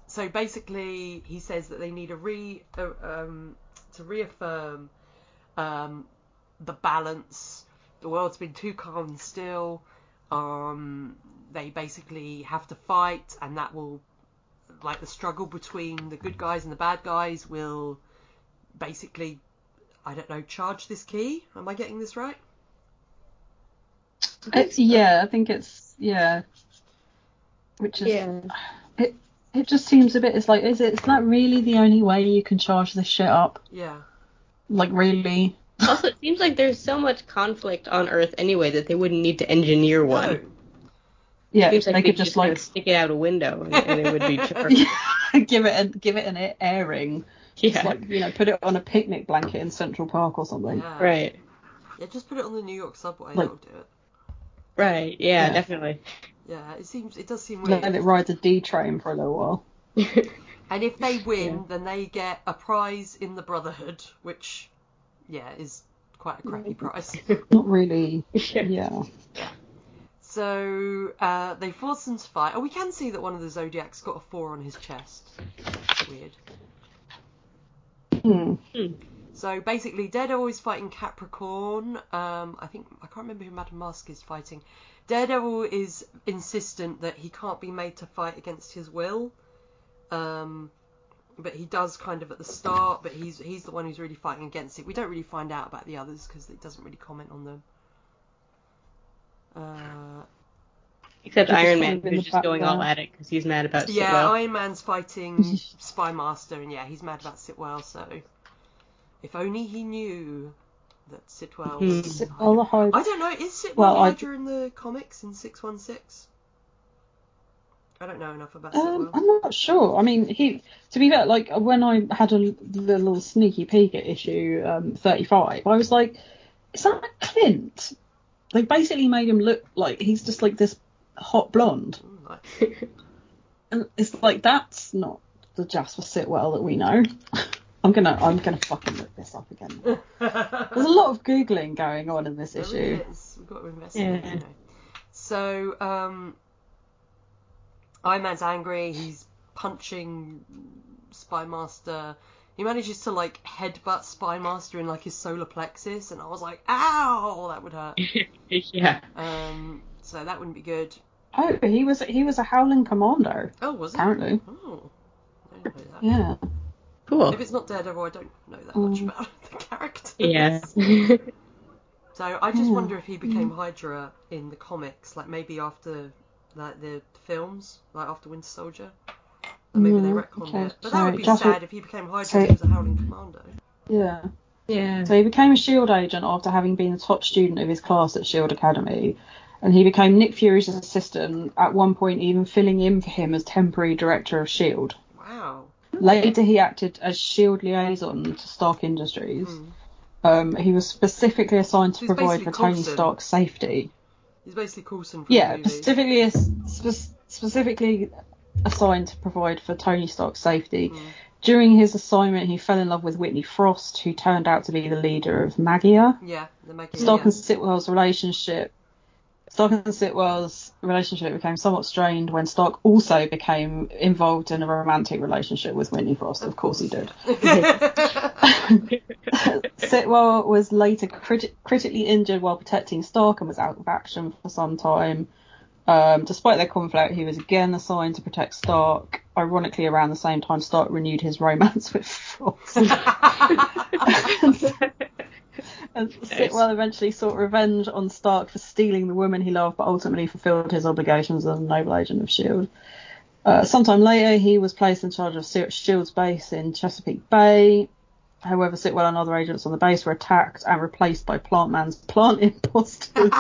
so basically, he says that they need a re uh, um, to reaffirm um, the balance. The world's been too calm and still. Um, they basically have to fight, and that will, like, the struggle between the good guys and the bad guys will basically, I don't know, charge this key. Am I getting this right? Uh, it's, uh, yeah, I think it's yeah. Which is yeah. it. It just seems a bit. It's like, is it? Is that really the only way you can charge this shit up? Yeah. Like, really? Also, it seems like there's so much conflict on Earth anyway that they wouldn't need to engineer one. No. Yeah, Seems like they they could just kinda like stick it out a window and, and it would be *laughs* charged. give it a, give it an a- airing. yeah. Just like you know, put it on a picnic blanket in Central Park or something. Yeah. Right. Yeah, just put it on the New York subway. Like- that'll do it. Right. Yeah, Yeah. Definitely. Yeah, it seems it does seem weird. Let it ride the D train for a little while. *laughs* And if they win, then they get a prize in the Brotherhood, which, yeah, is quite a crappy prize. Not really. *laughs* Yeah. Yeah. So uh, they force them to fight. Oh, we can see that one of the Zodiacs got a four on his chest. Weird. Hmm. So basically, Daredevil is fighting Capricorn. Um, I think I can't remember who Madame Masque is fighting. Daredevil is insistent that he can't be made to fight against his will. Um, but he does kind of at the start. But he's he's the one who's really fighting against it. We don't really find out about the others because it doesn't really comment on them. Uh, Except Iron Man, who's just going all at it because he's mad about Sitwell. yeah, Sitwell. Iron Man's fighting *laughs* Spymaster, and yeah, he's mad about Sitwell. So if only he knew that Sitwell Hmm. was. Sitwell the Hydra. I don't know. Is Sitwell Well, I- Hydra in the comics in six one six? I don't know enough about Um, Sitwell. I'm not sure. I mean, he. To be fair, like when I had a little sneaky peek at issue um, 35, I was like, "Is that Clint?" They basically made him look like he's just like this hot blonde, *laughs* and it's like that's not the Jasper Sitwell that we know. *laughs* I'm gonna, I'm gonna fucking look this up again. *laughs* There's a lot of googling going on in this There issue. really is. We've got to investigate. Yeah. You know. So um, Iron Man's angry. He's punching Spymaster. He manages to like headbutt Spymaster in like his solar plexus, and I was like, "Ow, that would hurt." *laughs* yeah. Um, so that wouldn't be good. Oh, he was, he was a Howling Commando, Oh, was it? apparently. Oh, I didn't know that. Yeah. Cool. If it's not Daredevil, I don't know that much Mm. about *laughs* the character. Yeah. *laughs* So I just Yeah. wonder if he became Hydra in the comics, like maybe after like the films, like after Winter Soldier. Or maybe they Mm, retconned okay, it. But so that would be just- sad if he became Hydra so- and he was a Howling Commando. Yeah. yeah. So he became a SHIELD agent after having been the top student of his class at SHIELD Academy. And he became Nick Fury's assistant, at one point even filling in for him as temporary director of SHIELD. Wow. Later, he acted as SHIELD liaison to Stark Industries. Hmm. Um, he was specifically assigned to He's provide basically for Tony Stark's safety. He's basically Coulson from Yeah, the movie. specifically spe- specifically assigned to provide for Tony Stark's safety. Mm. During his assignment, he fell in love with Whitney Frost, who turned out to be the leader of Maggia. Yeah, the Maggie. Stark yeah. and Sitwell's relationship. Stark and Sitwell's relationship became somewhat strained when Stark also became involved in a romantic relationship with Whitney Frost. Of course he did. *laughs* *laughs* Sitwell was later criti- critically injured while protecting Stark and was out of action for some time. Um, despite their conflict, he was again assigned to protect Stark. Ironically, around the same time, Stark renewed his romance *laughs* with Frost. *laughs* and Sitwell eventually sought revenge on Stark for stealing the woman he loved, but ultimately fulfilled his obligations as a noble agent of S.H.I.E.L.D. Uh, sometime later, he was placed in charge of S.H.I.E.L.D.'s base in Chesapeake Bay. However, Sitwell and other agents on the base were attacked and replaced by Plant Man's plant *laughs* imposters.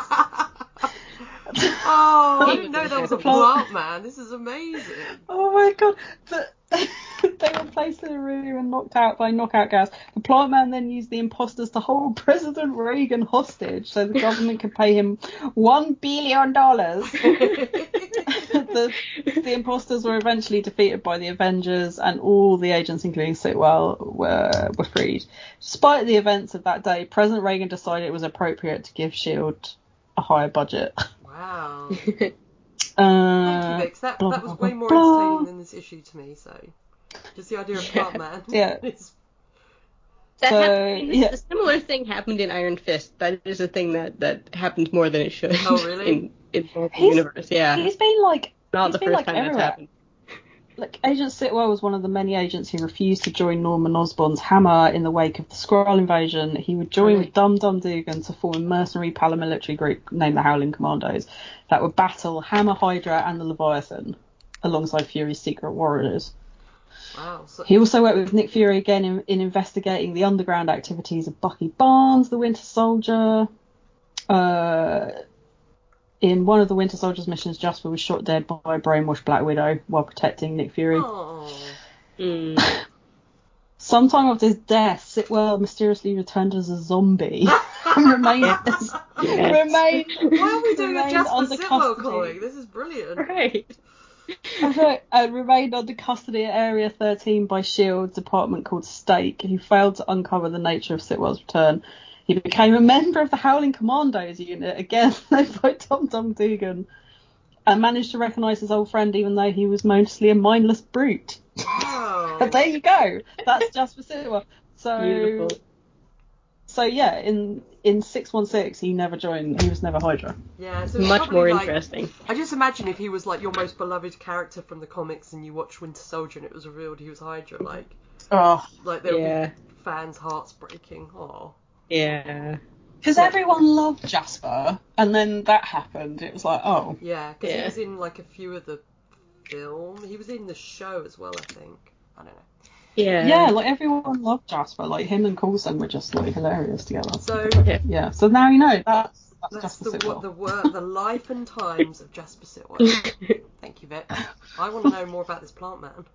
*laughs* oh, I didn't know there was a plot- plant man. This is amazing. oh my god! The- *laughs* they were placed in a room and knocked out by knockout gas. The plant man then used the imposters to hold *laughs* President Reagan hostage so the government could pay him one billion dollars. the, the imposters were eventually defeated by the Avengers, and all the agents, including Sitwell, were were freed. Despite the events of that day, President Reagan decided it was appropriate to give Shield a higher budget. Wow. Uh, *laughs* Thank you, Vix. That, blah, that was blah, way more blah. entertaining than this issue to me, so. Just the idea of Plant Man. Yeah. is- *laughs* *laughs* That So, happened, yeah. A similar thing happened in Iron Fist. That is a thing that, that happened more than it should. Oh, really? In, in Marvel He's- Universe, yeah. He's been like Not he's the been, first like, time that's happened. Like Agent Sitwell was one of the many agents who refused to join Norman Osborn's Hammer in the wake of the Skrull invasion. He would join Really? with Dum Dum Dugan to form a mercenary paramilitary group named the Howling Commandos that would battle Hammer, Hydra, and the Leviathan alongside Fury's secret warriors. Wow. So, He also worked with Nick Fury again in, in investigating the underground activities of Bucky Barnes, the Winter Soldier. Uh, in one of the Winter Soldier's missions, Jasper was shot dead by a brainwashed Black Widow while protecting Nick Fury. Mm. *laughs* Sometime after his death, Sitwell mysteriously returned as a zombie and *laughs* remained, Yes. *laughs* remained Why are we doing a Jasper Sitwell custody. This is brilliant. Right. and remained under custody at Area 13 by SHIELD department called Stake, who failed to uncover the nature of Sitwell's return. He became a member of the Howling Commandos unit, again *laughs* led by Dum Dum Dugan, and managed to recognise his old friend even though he was mostly a mindless brute. Wow. But *laughs* there you go. That's Jasper Sitwell. So, Beautiful. so yeah, in in 616 he never joined. He was never Hydra. Yeah, so it's Much more like- interesting. I just imagine if he was like your most beloved character from the comics and you watched Winter Soldier and it was revealed he was Hydra, like Oh, like there would be fans' hearts breaking. Oh. Yeah. because everyone loved Jasper, and then that happened. It was like, oh, Yeah, because he was in like a few of the film. He was in the show as well, I think. I don't know. Yeah. yeah, like everyone loved Jasper. Like him and Coulson were just like hilarious together. So Yeah, so now you know that's that's, that's Jasper the Sitwell. the wor- the life and times of Jasper Sitwell. *laughs* Thank you, Vic. I want to know more about this plant man.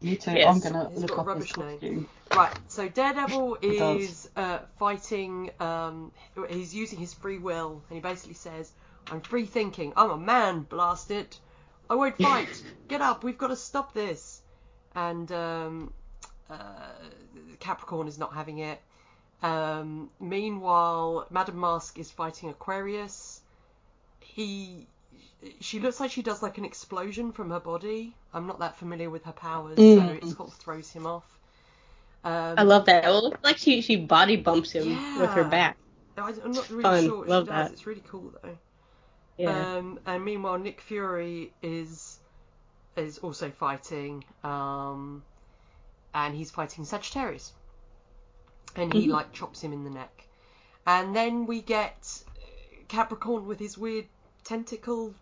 Me too. Yes. I'm gonna He's look up his name. costume. Right, so Daredevil is uh, fighting. Um, he's using his free will, and he basically says, "I'm free thinking. I'm a man. Blast it. I won't fight. *laughs* Get up. We've got to stop this." And um, uh, Capricorn is not having it. Um, meanwhile, Madame Masque is fighting Aquarius. He, she looks like she does like an explosion from her body. I'm not that familiar with her powers, so Mm. it sort of throws him off. Um, I love that. It looks like she she body bumps him with her back. I'm not really Fun. sure what Love she does. that. It's really cool though. Yeah. Um, and meanwhile, Nick Fury is is also fighting, um, and he's fighting Sagittarius, and he Mhm. like chops him in the neck. And then we get Capricorn with his weird tentacle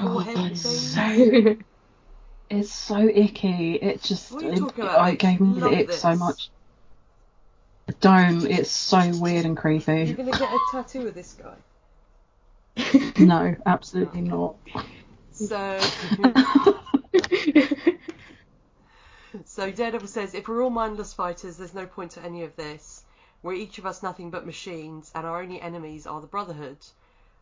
Oh, it's so *laughs* it's so icky. It just it, I gave me the ick so much. Don't. It's so weird and creepy. You're gonna get a tattoo of this guy. *laughs* No, absolutely not. So. *laughs* So Daredevil says, if we're all mindless fighters, there's no point to any of this. We're each of us nothing but machines, and our only enemies are the Brotherhood.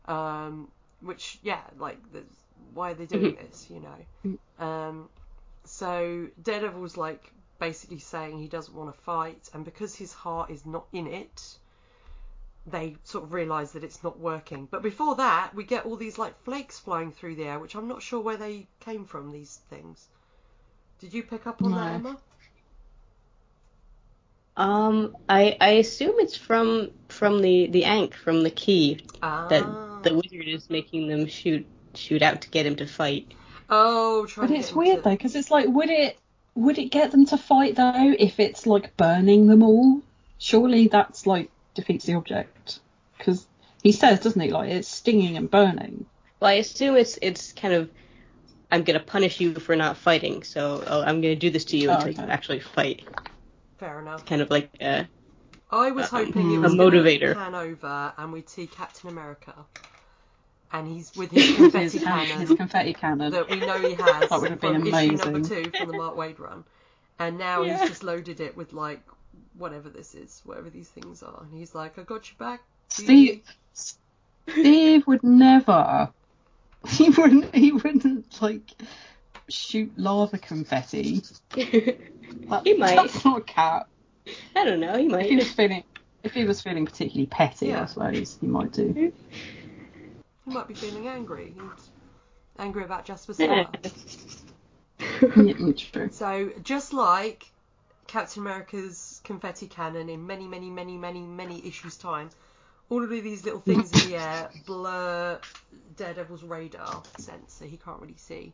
Um, which, yeah, like, there's- why are they doing this, you know? Um, so Daredevil's like basically saying he doesn't want to fight, and because his heart is not in it, they sort of realise that it's not working. But before that, we get all these like flakes flying through the air, which I'm not sure where they came from. These things. Did you pick up on that, Emma? um, I I assume it's from from the the Ankh from the key Ah. that the wizard is making them shoot shoot out to get him to fight. Oh, But it's weird to- though, because it's like, would it would it get them to fight though if it's like burning them all? Surely that's like defeats the object. Because he says, doesn't he, like it's stinging and burning. Well, I assume it's it's kind of I'm gonna punish you for not fighting, so oh, I'm gonna do this to you Oh, until okay. you actually fight. Fair enough. Kind of like uh, I was Um, hoping it a was gonna motivator. pan over and we'd see Captain America, and he's with *laughs* his confetti his, his cannon confetti cannon. that we know he has That would have from been issue number two from the Mark Waid run, and now Yeah. he's just loaded it with like whatever this is, whatever these things are, and he's like, "I got you back." Steve, Steve would never. He wouldn't. He wouldn't like shoot lava confetti. That- *laughs* He might. That's not a cat. I don't know. He might. If he was might. feeling, if he was feeling particularly petty, Yeah. I suppose he might do. Hmm. He might be feeling angry. He's angry about Jasper Yeah. Sitwell. *laughs* yeah, true. So just like Captain America's confetti cannon in many, many, many, many, many issues time, all of these little things in the air blur Daredevil's radar sense, so he can't really see.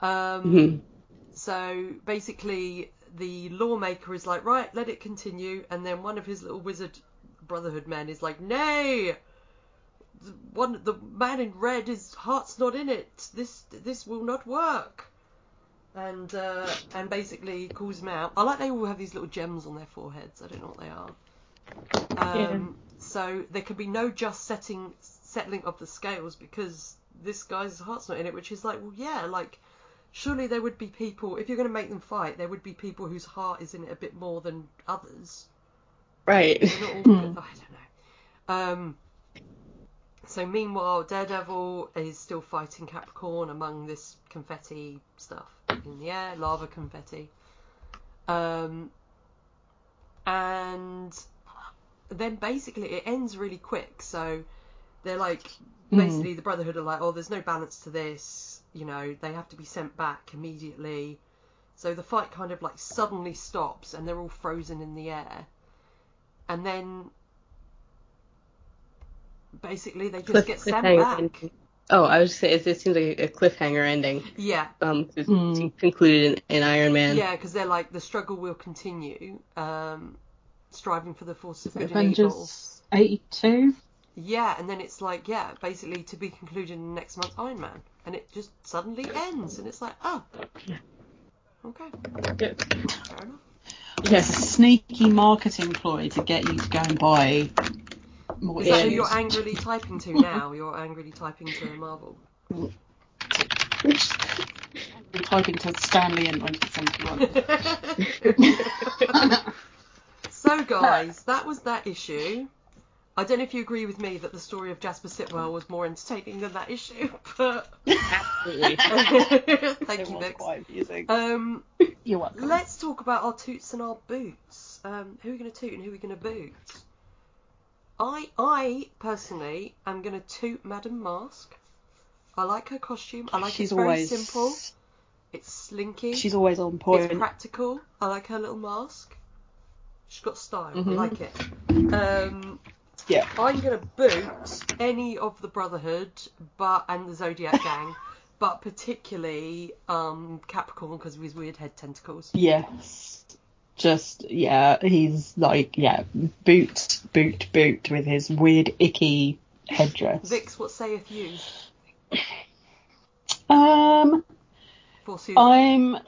Um, Mhm. So basically, the lawmaker is like, right, let it continue, and then one of his little wizard brotherhood men is like, nay, the one the man in red, his heart's not in it. This this will not work. And uh, and basically calls him out. I like they all have these little gems on their foreheads. I don't know what they are. Um, So there can be no just setting settling of the scales because this guy's heart's not in it. Which is like, well, yeah, like surely there would be people if you're going to make them fight. There would be people whose heart is in it a bit more than others. Right. Not all. *laughs* I don't know. Um, So meanwhile, Daredevil is still fighting Capricorn among this confetti stuff in the air, lava confetti. Um, and then basically it ends really quick. So they're like, basically the Brotherhood are like, oh, there's no balance to this. You know, they have to be sent back immediately. So the fight kind of like suddenly stops and they're all frozen in the air. And then basically they just Cliff- get sent back. ending. Oh, I was saying it, it seems like a cliffhanger ending. Yeah, Um, it's Mm. concluded in, in Iron Man. yeah, because they're like the struggle will continue, um, striving for the force of good. Avengers 82. Yeah, and then it's like yeah, basically to be concluded in next month's Iron Man, and it just suddenly ends, and it's like oh, okay, Yeah. fair enough. It's a sneaky marketing ploy to get you to go and buy more Is that who you're angrily typing to now? You're angrily typing to Marvel. You're *laughs* typing to Stan Lee in 1971. so guys, that was that issue. I don't know if you agree with me that the story of Jasper Sitwell was more entertaining than that issue, but Absolutely. *laughs* thank it you, was Vix. quite amusing. Um, You're welcome. let's talk about our toots and our boots. Um, who are we going to toot and who are we going to boot? I, I personally am going to toot Madame Masque. I like her costume. I like she's it's very simple. It's slinky. She's always on point. It's practical. I like her little mask. She's got style. Mhm. I like it. Um, Yeah. I'm gonna boot any of the Brotherhood, but and the Zodiac *laughs* gang, but particularly um, Capricorn because of his weird head tentacles. Yes. Just yeah, he's like yeah, boot, boot, boot with his weird icky headdress. Vix, what saith you? Um, Forsooth. I'm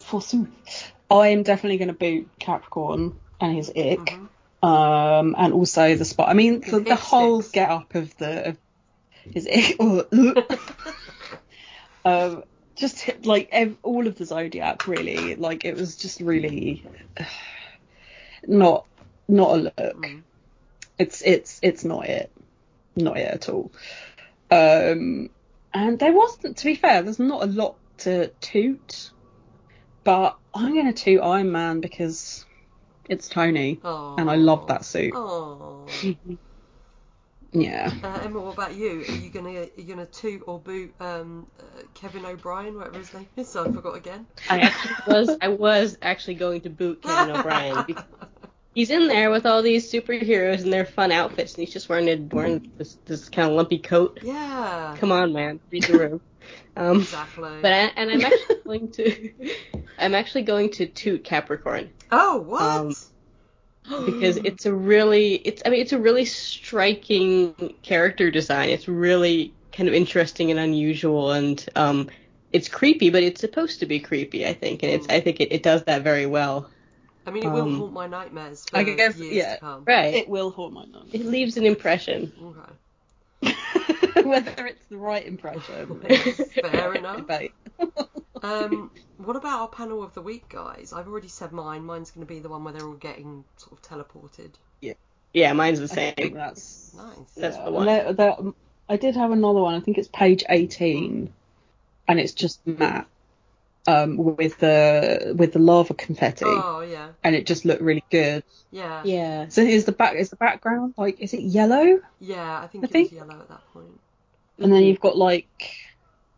forsooth. I'm definitely going to boot Capricorn and his ick. Mhm. Um, and also the spot. I mean, the, the whole sticks. get up of the of his ick. *laughs* *laughs* *laughs* um, just hit, like ev- all of the zodiac really. Like it was just really not not a look. Mm. It's it's it's not it, not it at all. Um, and there wasn't, to be fair, there's not a lot to toot, but I'm gonna toot Iron Man because it's Tony, and I love that suit. *laughs* Yeah. Uh, Emma, what about you? Are you gonna are you gonna toot or boot um, uh, Kevin O'Brien, whatever his name is? I forgot again. I actually was I was actually going to boot Kevin O'Brien because he's in there with all these superheroes in their fun outfits, and he's just wearing a, wearing this this kind of lumpy coat. yeah. Come on, man, read the room. *laughs* Um, Exactly. but I, and I'm actually going to *laughs* I'm actually going to toot Capricorn oh, what? um, because it's a really it's I mean it's a really striking character design. It's really kind of interesting and unusual and um it's creepy, but it's supposed to be creepy, I think, and it's I think it, it does that very well. I mean, it will um, haunt my nightmares for I guess, years yeah. to come. Right. It will haunt my nightmares. It leaves an impression. Okay. *laughs* *laughs* Whether it's the right impression. *laughs* Fair enough. Debate. Um, what about our panel of the week, guys? I've already said mine. Mine's going to be the one where they're all getting sort of teleported. Yeah, yeah, mine's the same. that's Nice. That's yeah. the one. There- there- I did have another one. I think it's page 18, and it's just Matt um, with the with the lava confetti, Oh yeah, and it just looked really good. yeah, Yeah. So is the back is the background like is it yellow? yeah. I think I it think- was yellow at that point. And then you've got like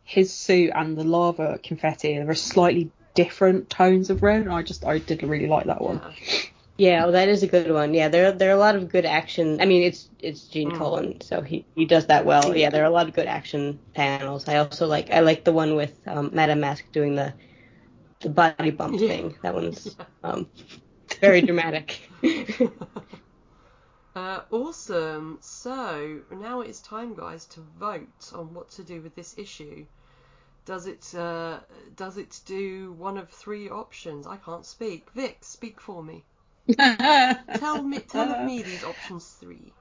his suit and the lava confetti. There are slightly different tones of red. And I just I did really like that one. Yeah. Yeah, well, that is a good one. Yeah, there there are a lot of good action. I mean, it's it's Gene Mm. Colan, so he he does that well. Yeah, there are a lot of good action panels. I also like I like the one with um, Madame Masque doing the the body bump Yeah. thing. That one's Yeah. *laughs* um very dramatic. *laughs* Uh, awesome. So now it is time, guys, to vote on what to do with this issue. Does it uh, does it do one of three options? I can't speak. Vic, speak for me. *laughs* Tell me tell me these options three.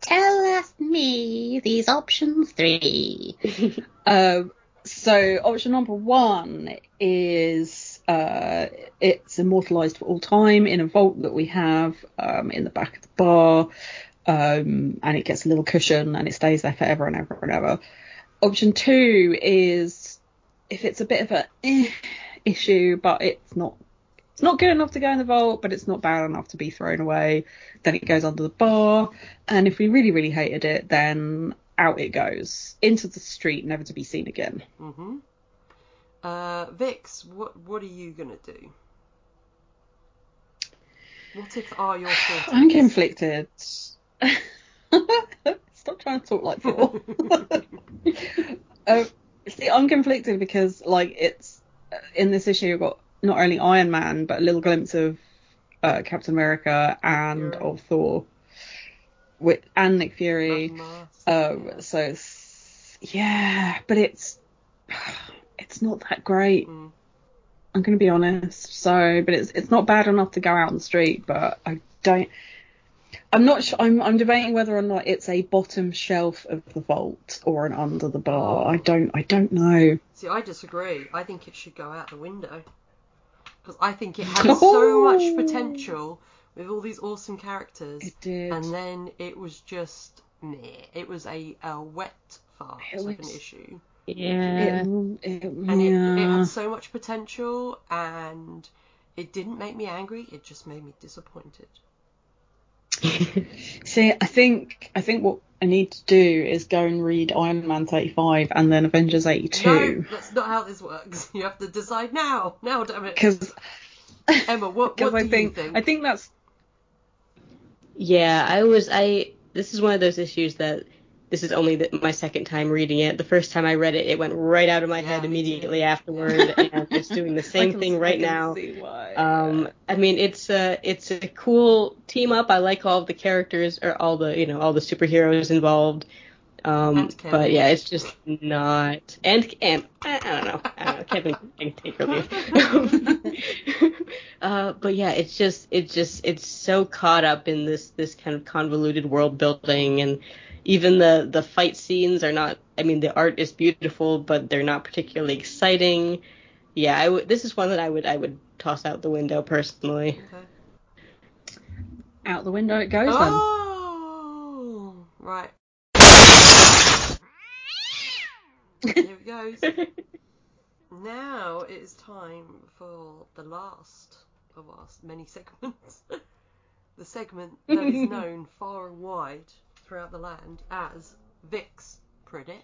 Tell us me these options three. um, *laughs* so option number one is uh, it's immortalized for all time in a vault that we have um, in the back of the bar. um, and it gets a little cushion and it stays there forever and ever and ever. Option two is if it's a bit of a eh, issue, but it's not it's not good enough to go in the vault, but it's not bad enough to be thrown away. Then it goes under the bar, and if we really really hated it, then out it goes into the street, never to be seen again. hmm Uh, Vix, what what are you gonna do? What if are your thoughts? I'm conflicted. *laughs* Stop trying to talk like Thor. uh, *laughs* *laughs* see, I'm conflicted because like it's in this issue you've got not only Iron Man but a little glimpse of uh, Captain America and Fury. of Thor, with and Nick Fury. Um, so yeah, but it's *sighs* it's not that great. Mm. I'm gonna be honest. So, but it's it's not bad enough to go out on the street, but I don't. I'm not sure. I'm I'm debating whether or not it's a bottom shelf of the vault or an under the bar. Oh. I don't I don't know. See, I disagree. I think it should go out the window because I think it had so much *laughs* potential with all these awesome characters, It did. and then it was just meh. It was a, a wet fart of an issue, Yeah. It, it, and it, it had so much potential, and it didn't make me angry. It just made me disappointed. *laughs* See, I think I think what I need to do is go and read Iron Man 35 and then Avengers 82 No, that's not how this works. *laughs* You have to decide now. Now, damn it. because *laughs* Emma, what, because what I do think, you think? I think that's Yeah, I was I this is one of those issues that this is only the, my second time reading it. The first time I read it, it went right out of my Yeah, head immediately afterward, and it's doing the *laughs* same can- thing I right can now. Um, I mean, it's a it's a cool team up. I like all the characters or all the you know all the superheroes involved. Um, but yeah, it's just not. And and I, I don't know. I don't know. Kevin can take or leave. *laughs* *laughs* uh, but yeah, it's just it's just it's so caught up in this this kind of convoluted world building and even the the fight scenes are not. I mean, the art is beautiful, but they're not particularly exciting. Yeah, I would. This is one that I would I would toss out the window personally. Okay. out the window it goes Oh, right. Here it goes. *laughs* Now it is time for the last of our many segments. *laughs* the segment that is *laughs* known far and wide throughout the land as Vix Vix.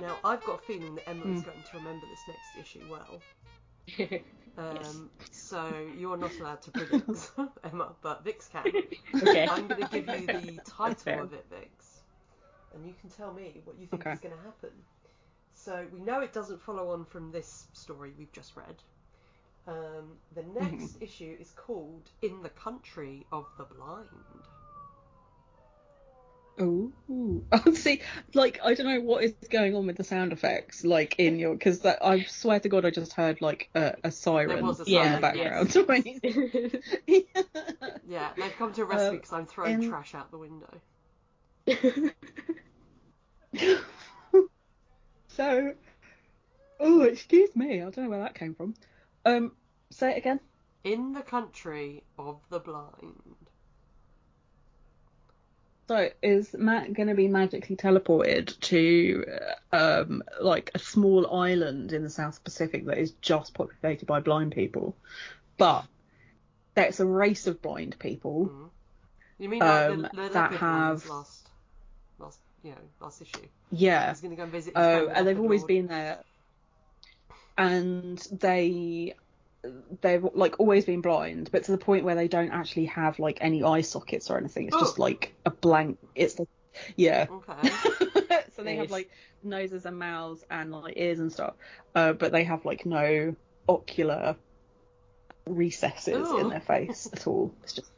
Now I've got a feeling that Emma is Mm. going to remember this next issue well. Um, So you're not allowed to predict, *laughs* Emma, but Vix can. okay. I'm going to give you the *laughs* title of it, Vix, and you can tell me what you think Okay. is going to happen. So we know it doesn't follow on from this story we've just read. Um, the next issue is called "In the Country of the Blind." *laughs* Oh, see, like I don't know what is going on with the sound effects, like in your, because I swear to God, I just heard like a, a siren was a Yeah, in the background. *laughs* when you- Yeah, they've come to arrest me because I'm throwing in- trash out the window. *laughs* so, oh, excuse me, I don't know where that came from. Um, say it again. In the Country of the Blind. So, is Matt going to be magically teleported to, um, like a small island in the South Pacific that is just populated by blind people, but that's a race of blind people Mm. You mean like Um, the, the that have- last, last, you know, last issue? Yeah. He's going to go and visit Oh, and they've always lord. been there, and they they've like always been blind, but to the point where they don't actually have like any eye sockets or anything. It's just Oh. like a blank. It's like yeah. Okay. *laughs* so they have like noses and mouths and like ears and stuff, uh, but they have like no ocular recesses Ooh. in their face at all. *laughs* It's just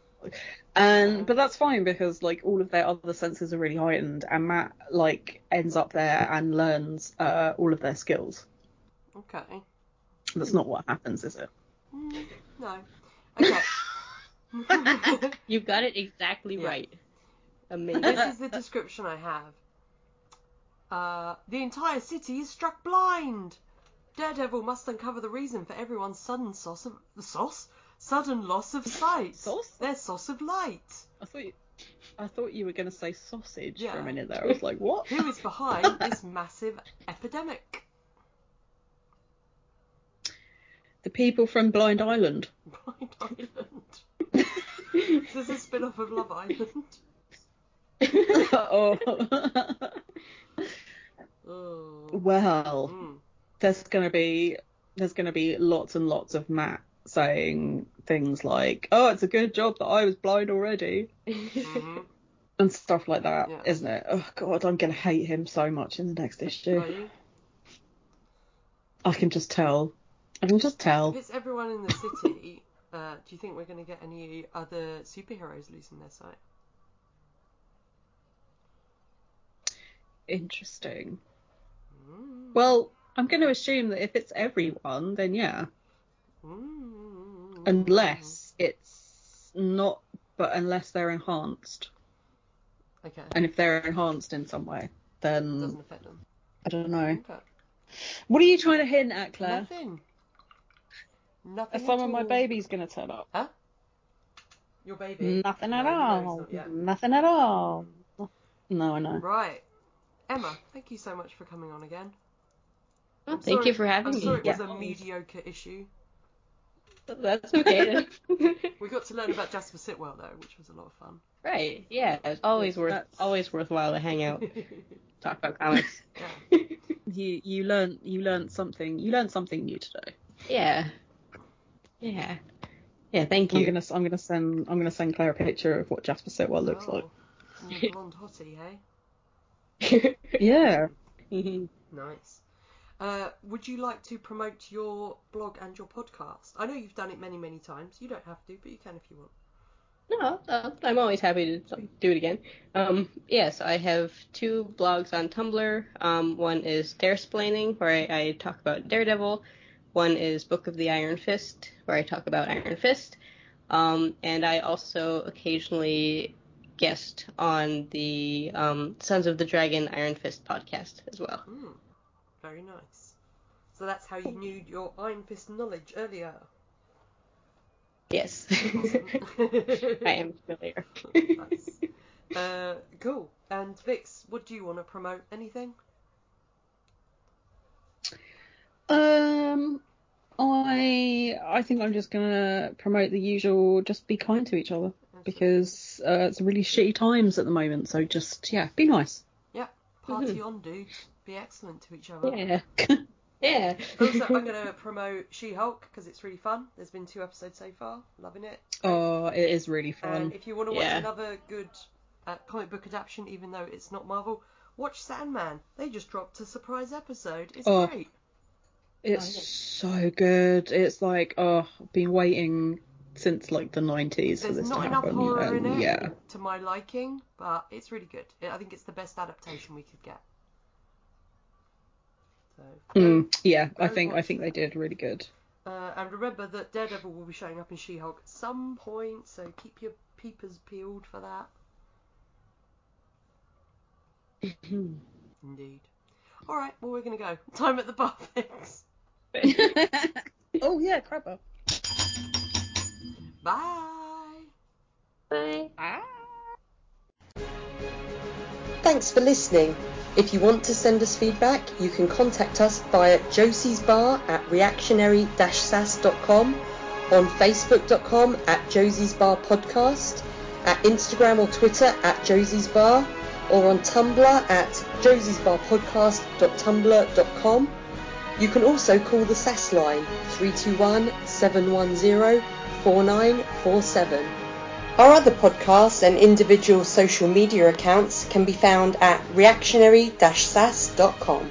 and but that's fine because like all of their other senses are really heightened, and Matt like ends up there and learns uh, all of their skills. Okay. That's not what happens, is it? Mm, no. Okay. *laughs* *laughs* You've got it exactly Yeah. right. Amazing. this is the description I have. Uh, the entire city is struck blind. Daredevil must uncover the reason for everyone's sudden sauce of the sauce, sudden loss of sight. Sauce? Their source of light. I thought you, I thought you were going to say sausage for a minute there. I was like, what? Who is behind this massive epidemic? The people from Blind Island. *laughs* Blind Island. This is this a spin-off of Love Island? *laughs* oh. Oh. well, Mm. there's gonna be there's gonna be lots and lots of Matt saying things like, "Oh, it's a good job that I was blind already," Mhm. and stuff like that, Yeah. not it? Oh God, I'm gonna hate him so much in the next issue. I can just tell. I can just If tell. it's everyone in the city, uh, do you think we're going to get any other superheroes losing their sight? Interesting. Mm. Well, I'm going to assume that if it's everyone, then yeah. Mm. Unless it's not, but unless they're enhanced. Okay. And if they're enhanced in some way, then Doesn't affect them. I don't know. Okay. What are you trying to hint at, Claire? Nothing. Nothing. Are some of my all. babies going to turn up? Huh? Your baby. Nothing No, at your baby's all. not. Nothing at all. No, I know. Right. Emma, thank you so much for coming on again. Well, I'm thank sorry- you for having I'm me. sorry it was Yeah. a mediocre issue. That's okay. *laughs* We got to learn about Jasper Sitwell though, which was a lot of fun. right. Yeah. It's always worth That's- always worthwhile to hang out, *laughs* talk about comics. yeah. You you learned you learned something you learned something new today. Yeah. Yeah. Yeah. Thank I'm you. gonna I'm gonna send I'm gonna send Claire a picture of what Jasper Sitwell looks like. Oh, mm, blonde hottie, hey? *laughs* Yeah. *laughs* Nice. Uh, would you like to promote your blog and your podcast? I know you've done it many, many times. You don't have to, but you can if you want. No, uh, I'm always happy to do it again. Um, yes, I have two blogs on Tumblr. Um, one is Daresplaining, where I, I talk about Daredevil. One is Book of the Iron Fist, where I talk about Iron Fist. Um, and I also occasionally guest on the um, Sons of the Dragon Iron Fist podcast as well. Mm, very nice. So that's how you knew your Iron Fist knowledge earlier. Yes, *laughs* *laughs* I am familiar. nice. Uh, cool. And Vix, what do you want to promote? Anything? Um, I I think I'm just gonna promote the usual. Just be kind to each other because uh, it's really shitty times at the moment. So just yeah, be nice. Yeah. Party on, dudes. Be excellent to each other. Yeah. *laughs* Yeah. *laughs* Also, I'm going *laughs* to promote She-Hulk because it's really fun. There's been two episodes so far. Loving it. Oh, it is really fun. And if you want to watch Yeah. another good uh, comic book adaptation, even though it's not Marvel, watch Sandman. They just dropped a surprise episode. It's Oh, great. It's Oh, yeah. so good. It's like oh, I've been waiting since like the 90s for There's this to enough happen. horror in it yeah. to my liking, but it's really good. I think it's the best adaptation we could get. So, Mm, yeah, I think I think they did really good. Uh, and remember that Daredevil will be showing up in She-Hulk at some point, so keep your peepers peeled for that. *laughs* Indeed. All right, well we're gonna go. *laughs* Time at the bar, thanks. *laughs* oh yeah, crapper. Bye. Bye. Thanks for listening. If you want to send us feedback, you can contact us via Josie's Bar at reactionary-sass.com, on facebook.com at Josie's Bar Podcast, at Instagram or Twitter at Josie's Bar, or on Tumblr at josiesbarpodcast.tumblr.com. You can also call the SAS line 321 710 4947. Our other podcasts and individual social media accounts can be found at reactionary-sass.com.